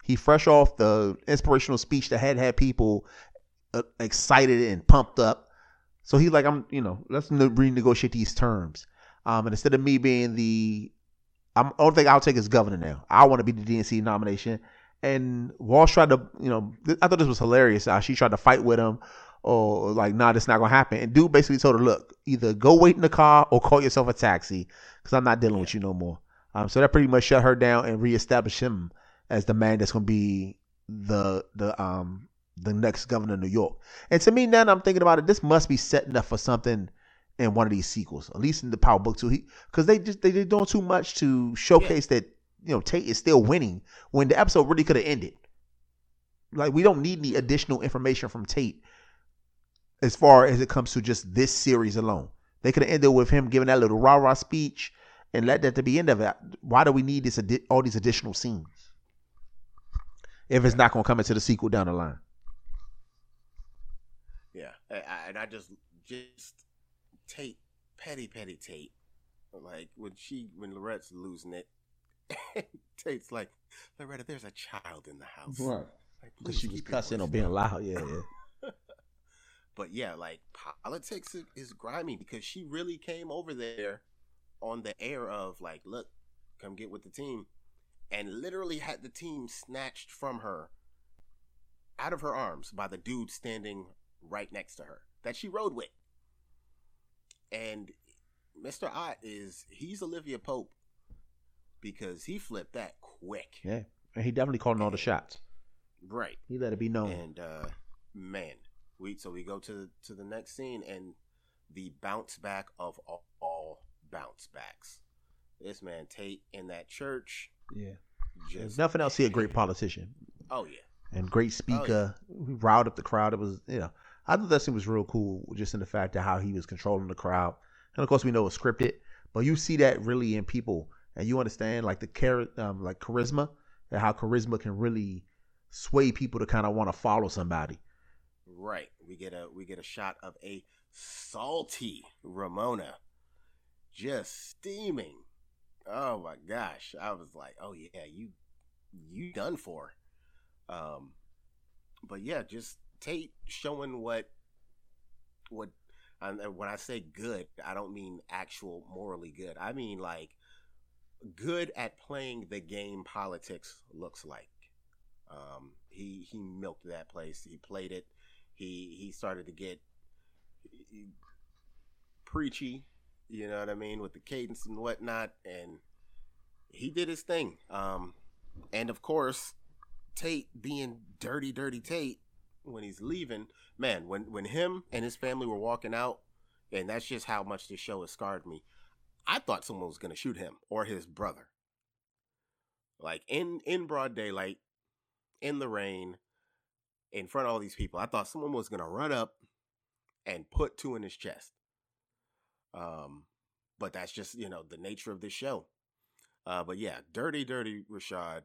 he fresh off the inspirational speech that had had people uh, excited and pumped up so he like i'm you know let's ne- renegotiate these terms um and instead of me being the I'm only thing I'll take is governor now. I want to be the DNC nomination. And Walsh tried to, you know, I thought this was hilarious. She tried to fight with him, or like, nah, this not gonna happen. And dude basically told her, look, either go wait in the car or call yourself a taxi, because I'm not dealing with you no more. Um, so that pretty much shut her down and reestablished him as the man that's gonna be the the um the next governor of New York. And to me, now that I'm thinking about it, this must be setting up for something in one of these sequels, at least in the Power Book Two. Because they just they, they're doing too much to showcase that you know Tate is still winning when the episode really could have ended. Like we don't need any additional information from Tate as far as it comes to just this series alone. They could have ended with him giving that little rah rah speech and let that to be end of it. Why do we need this addi- all these additional scenes if it's not going to come into the sequel down the line? Yeah, I, I- and I just just Tate, petty petty Tate. Like when she when Lorette's losing it, [LAUGHS] Tate's like, Loretta, there's a child in the house. Like, Because please she was cussing voice or being loud. Yeah, yeah. [LAUGHS] But yeah, like politics is, grimy because she really came over there on the air of like, look, come get with the team, and literally had the team snatched from her, out of her arms by the dude standing right next to her that she rode with. And Mr. Ott is he's Olivia Pope because he flipped that quick, Yeah. And he definitely calling all the shots. right? He let it be known. And uh man, we so we go to to the next scene and the bounce back of all, all bounce backs. This man Tate in that church yeah. Just nothing else, he a great politician oh yeah. and great speaker. He riled up the crowd. It was, you know, I thought that scene was real cool, just in the fact of how he was controlling the crowd. And of course, we know it's scripted, but you see that really in people, and you understand like the char- um, like charisma, and how charisma can really sway people to kind of want to follow somebody. Right. We get a we get a shot of a salty Ramona just steaming oh my gosh, I was like, oh yeah, you you done for. Um, but yeah, just Tate showing what what and when I say good, I don't mean actual morally good. I mean like good at playing the game politics looks like. Um, he he milked that place. He played it. He he started to get preachy. You know what I mean with the cadence and whatnot, and he did his thing. Um, and of course, Tate being dirty, dirty Tate when he's leaving, man, when when him and his family were walking out, and that's just how much this show has scarred me. I thought someone was gonna shoot him or his brother. Like in in broad daylight, in the rain, in front of all these people. I thought someone was gonna run up and put two in his chest. Um, but that's just you know the nature of this show. Uh, but yeah, dirty, dirty Rashad.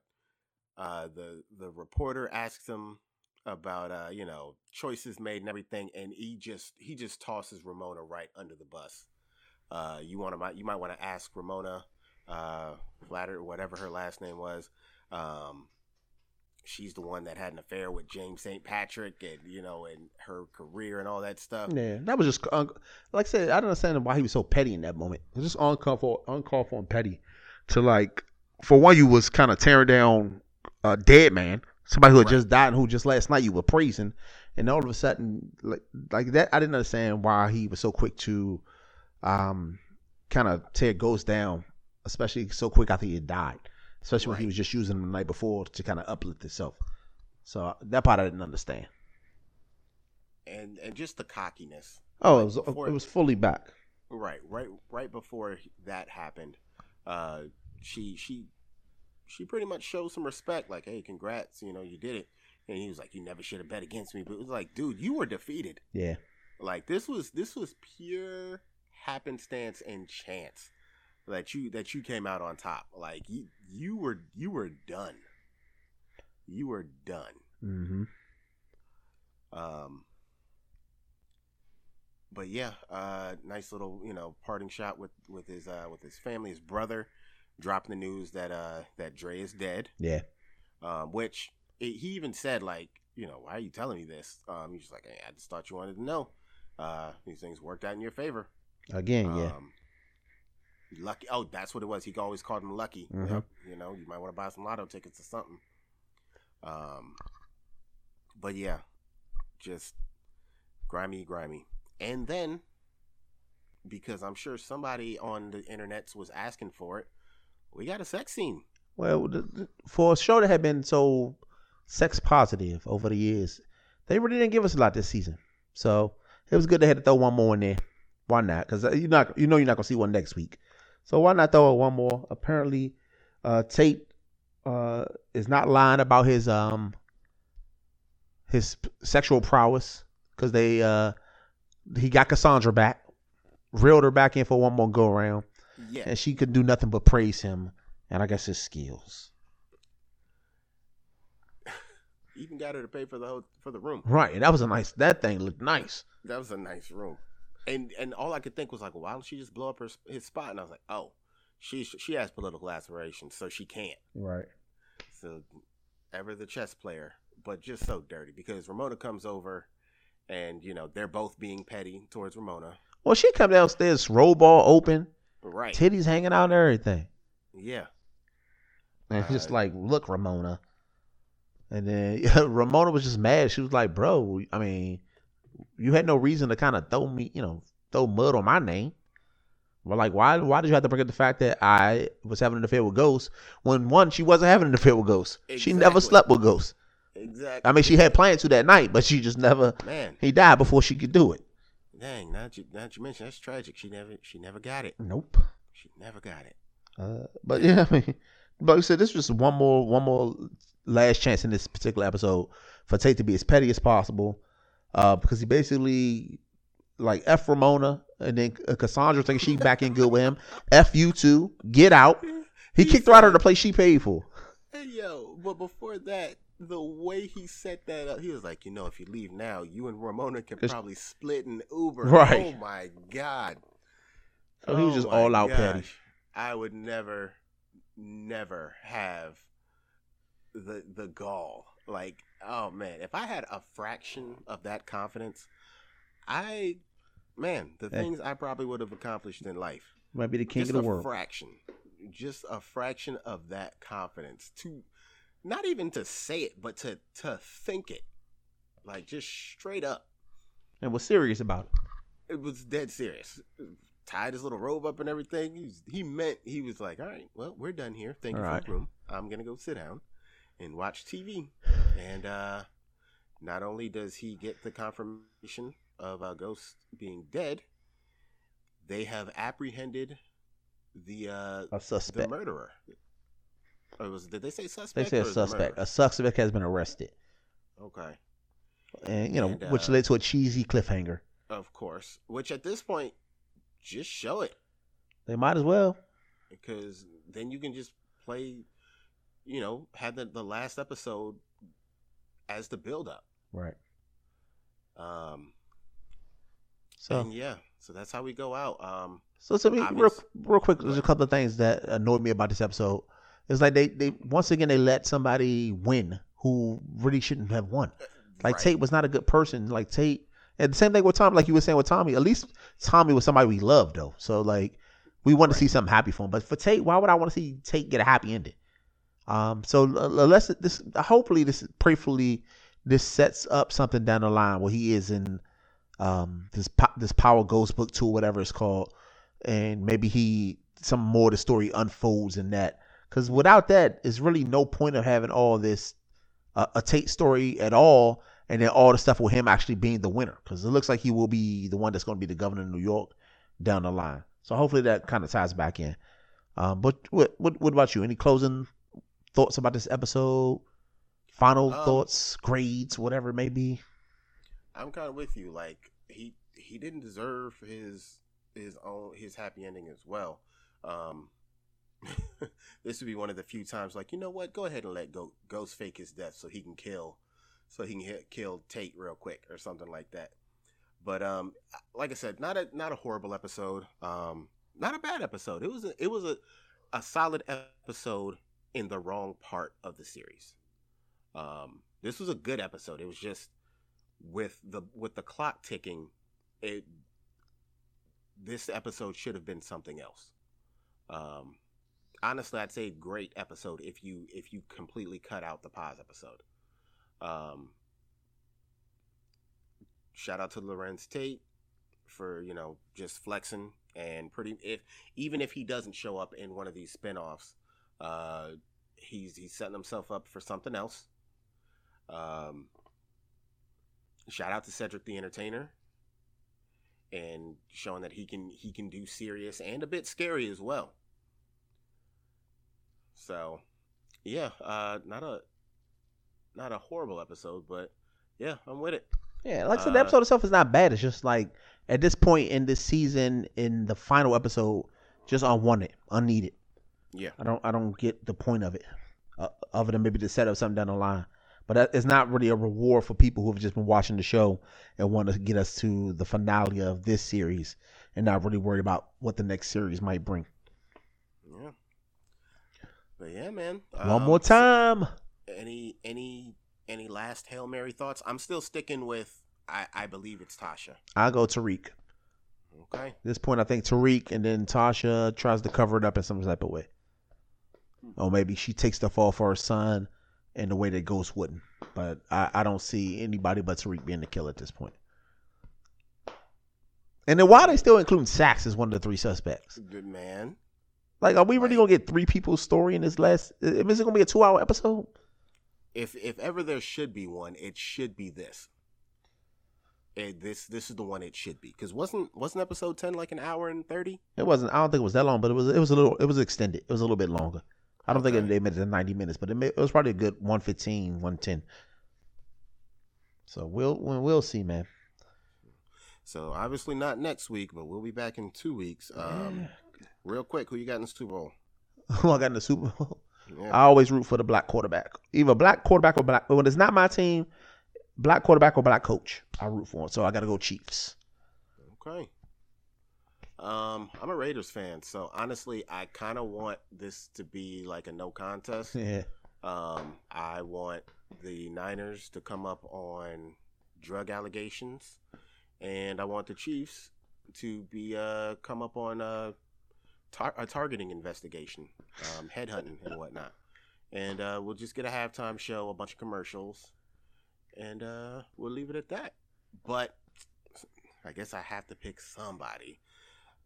Uh, the the reporter asks him about uh, you know choices made and everything, and he just he just tosses Ramona right under the bus. Uh, you want to you might want to ask Ramona uh, Flatter, whatever her last name was. Um, she's the one that had an affair with James St. Patrick, and you know, and her career and all that stuff. Yeah, that was just like I said. I don't understand why he was so petty in that moment. It was just uncalled for, uncalled for, and petty. To like, for one, you was kind of tearing down a dead man somebody who had right. just died and who just last night you were praising, and all of a sudden, like like that, I didn't understand why he was so quick to, um, kind of tear ghosts down, especially so quick after he had died, especially right. when he was just using him the night before to kind of uplift himself. So that part I didn't understand. And and just the cockiness. Oh, like it was before, it was fully back. Right, right, right before that happened, uh, she she she pretty much showed some respect, like, "Hey, congrats, you know, you did it." And he was like, "You never should have bet against me." But it was like, dude, you were defeated. Yeah. Like this was this was pure happenstance and chance that you that you came out on top. Like you you were you were done. You were done. Mm-hmm. Um. But yeah, uh, nice little you know parting shot with with his uh with his family, his brother dropping the news that uh that Dre is dead. Yeah. Um, which it, he even said like, you know, why are you telling me this? Um, he's just like, hey, I just thought you wanted to know. Uh, these things worked out in your favor. Again, um, yeah. Lucky. Oh, that's what it was. He always called him Lucky. Mm-hmm. Yep. You know, you might want to buy some lotto tickets or something. Um, but yeah, just grimy, grimy. And then, because I'm sure somebody on the internet was asking for it, we got a sex scene. Well, for a show that had been so sex positive over the years, they really didn't give us a lot this season. So it was good they had to throw one more in there. Why not? Because uh, you not you know you're not gonna see one next week. So why not throw one more? Apparently, uh, Tate uh, is not lying about his um his sexual prowess because they uh he got Cassandra back, reeled her back in for one more go around. Yeah. And she could do nothing but praise him and I guess his skills. [LAUGHS] Even got her to pay for the whole, for the room. Right, and that was a nice. That thing looked nice. That was a nice room, and and all I could think was like, why don't she just blow up her his spot? And I was like, oh, she she has political aspirations, so she can't. Right. So, ever the chess player, but just so dirty because Ramona comes over, and you know they're both being petty towards Ramona. Well, she come downstairs, roll ball open, Right. Titties hanging out and everything. Yeah. And uh, just like, look, Ramona. And then [LAUGHS] Ramona was just mad. She was like, bro, I mean, you had no reason to kind of throw me, you know, throw mud on my name. But like, why why did you have to bring up the fact that I was having an affair with Ghost when one, she wasn't having an affair with Ghost. Exactly. She never slept with Ghost. Exactly. I mean, she had plans to that night, but she just never. Man, he died before she could do it. Dang, now that you, now that you mention that's tragic. She never she never got it. Nope. She never got it. Uh, but yeah, [LAUGHS] I mean, but like I said, this was just one more one more last chance in this particular episode for Tate to be as petty as possible, uh, because he basically like F Ramona and then Cassandra thinking she back in good with him. F you too, get out. He, he kicked her out of the place she paid for. Hey yo, but before that, the way he set that up, he was like, you know, if you leave now, you and Ramona can probably split an Uber. Right. Oh my god. So he was just oh all out gosh. petty. I would never, never have the the gall. Like, oh man, if I had a fraction of that confidence, I, man, the Hey. things I probably would have accomplished in life. Might be the king just of the a world. fraction, just a fraction of that confidence to, not even to say it, but to to think it, like just straight up. and was serious about it. It was dead serious. Tied his little robe up and everything. He, was, he meant he was like, all right, well, we're done here. Thank you All for the room. I'm gonna go sit down and watch TV. And uh not only does he get the confirmation of a Ghost being dead, they have apprehended the uh A the murderer. Or was did they say suspect? They suspect? say a suspect. A suspect has been arrested, Okay, and you know, And, which uh, led to a cheesy cliffhanger. of course. Which at this point, just show it They might as well. because then you can just play. You know, had the the last episode as the build up. Right. Um, So, and yeah, so that's how we go out. Um, so, so me, real, real quick, there's a couple of things that annoyed me about this episode. It's like they, they once again they let somebody win who really shouldn't have won. Like right. Tate was not a good person. Like Tate, and the same thing with Tommy. Like you were saying with Tommy, at least Tommy was somebody we loved though. So like we want to see something happy for him. But for Tate, why would I want to see Tate get a happy ending? Um, so let's this hopefully this prayerfully this sets up something down the line where he is in um this this Power Ghost book two, whatever it's called, and maybe he some more of the story unfolds in that. Because without that, there's really no point of having all this uh, a Tate story at all, and then all the stuff with him actually being the winner. Because it looks like he will be the one that's going to be the governor of New York down the line. So hopefully that kind of ties back in. Um, but what, what what about you? Any closing thoughts about this episode? Final Um, thoughts, grades, whatever it may be. I'm kind of with you. Like he he didn't deserve his his own his happy ending as well. Um, [LAUGHS] this would be one of the few times, like you know what, go ahead and let go Ghost fake his death so he can kill, so he can hit, kill Tate real quick or something like that. But um, like I said, not a not a horrible episode. Um, not a bad episode. It was a, it was a a solid episode in the wrong part of the series. Um, this was a good episode. It was just with the with the clock ticking, it this episode should have been something else. Um, honestly, I'd say great episode if you if you completely cut out the Paz episode. Um, shout out to Larenz Tate for you know just flexing and pretty if even if he doesn't show up in one of these spin-offs uh he's he's setting himself up for something else um shout out to Cedric the Entertainer and showing that he can he can do serious and a bit scary as well. So, yeah, uh not a not a horrible episode, but yeah, I'm with it. Yeah, like I said, the Uh, episode itself is not bad. It's just like at this point in this season, in the final episode, just unwanted, unneeded. Yeah. I don't, I don't get the point of it, uh, other than maybe to set up something down the line. But that, it's not really a reward for people who have just been watching the show and want to get us to the finale of this series and not really worried about what the next series might bring. Yeah. But yeah, man. One um, more so- time. any any any last Hail Mary thoughts? I'm still sticking with I, I believe it's Tasha. I'll go Tariq. Okay. At this point, I think Tariq and then Tasha tries to cover it up in some type of way. Or maybe she takes the fall for her son in the way that Ghost wouldn't. But I, I don't see anybody but Tariq being the killer at this point. And then why are they still including Saxe as one of the three suspects? Good man. Like, are we really gonna get three people's story in this last? Is it gonna be a two-hour episode? If if ever there should be one, it should be this. It, this this is the one it should be because wasn't wasn't episode ten like an hour and thirty? It wasn't. I don't think it was that long, but it was. It was a little. It was extended. It was a little bit longer. I don't think they made it to ninety minutes, but it, made, it was probably a good 115, 110. So we'll we'll we'll see, man. So obviously not next week, but we'll be back in two weeks. Um, real quick, who you got in the Super Bowl? [LAUGHS] Who I got in the Super Bowl? Yeah. I always root for the black quarterback. Either black quarterback or black. When it's not my team, black quarterback or black coach. I root for him. So I got to go Chiefs. Okay. Um, I'm a Raiders fan, so honestly, I kind of want this to be like a no contest. [LAUGHS] Yeah. Um, I want the Niners to come up on drug allegations, and I want the Chiefs to be uh come up on uh tar- a targeting investigation, um, headhunting and whatnot, and uh, we'll just get a halftime show, a bunch of commercials, and uh, we'll leave it at that. But I guess I have to pick somebody.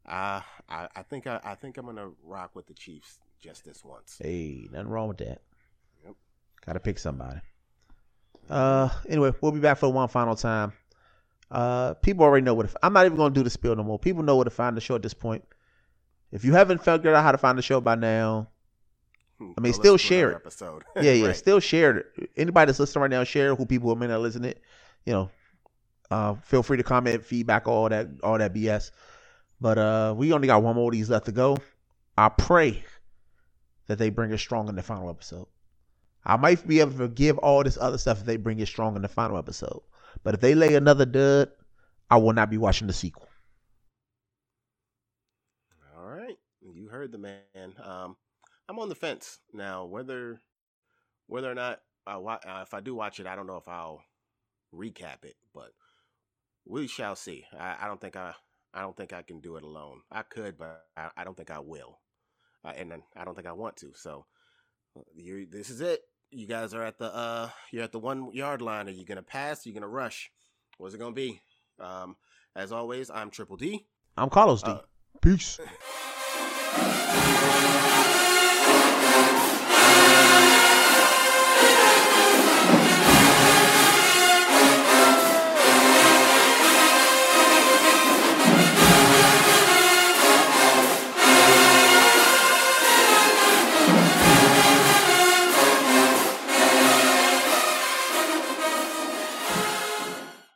Uh, I, I think I, I think I'm gonna rock with the Chiefs just this once. Hey, nothing wrong with that. Yep. Got to pick somebody. Uh, anyway, we'll be back for one final time. Uh, people already know what. To, I'm not even gonna do the spill no more. People know where to find the show at this point. If you haven't figured out how to find the show by now, I mean, still share it. Episode. [LAUGHS] yeah, yeah, Right. still share it. Anybody that's listening right now, share. Who people who may not listen it, you know, uh, feel free to comment, feedback, all that, all that BS. But uh, we only got one more of these left to go. I pray that they bring it strong in the final episode. I might be able to forgive all this other stuff if they bring it strong in the final episode. But if they lay another dud, I will not be watching the sequel. All right, you heard the man. Um, I'm on the fence now. Whether whether or not I wa- uh, if I do watch it, I don't know if I'll recap it, but we shall see. I, I don't think I I don't think I can do it alone. I could, but I, I don't think I will, uh, and then I don't think I want to. So you this is it. You guys are at the uh you're at the one yard line. Are you gonna pass? Are you gonna rush? What's it gonna be? Um, as always, I'm Triple D. I'm Carlos D. Uh, Peace. [LAUGHS]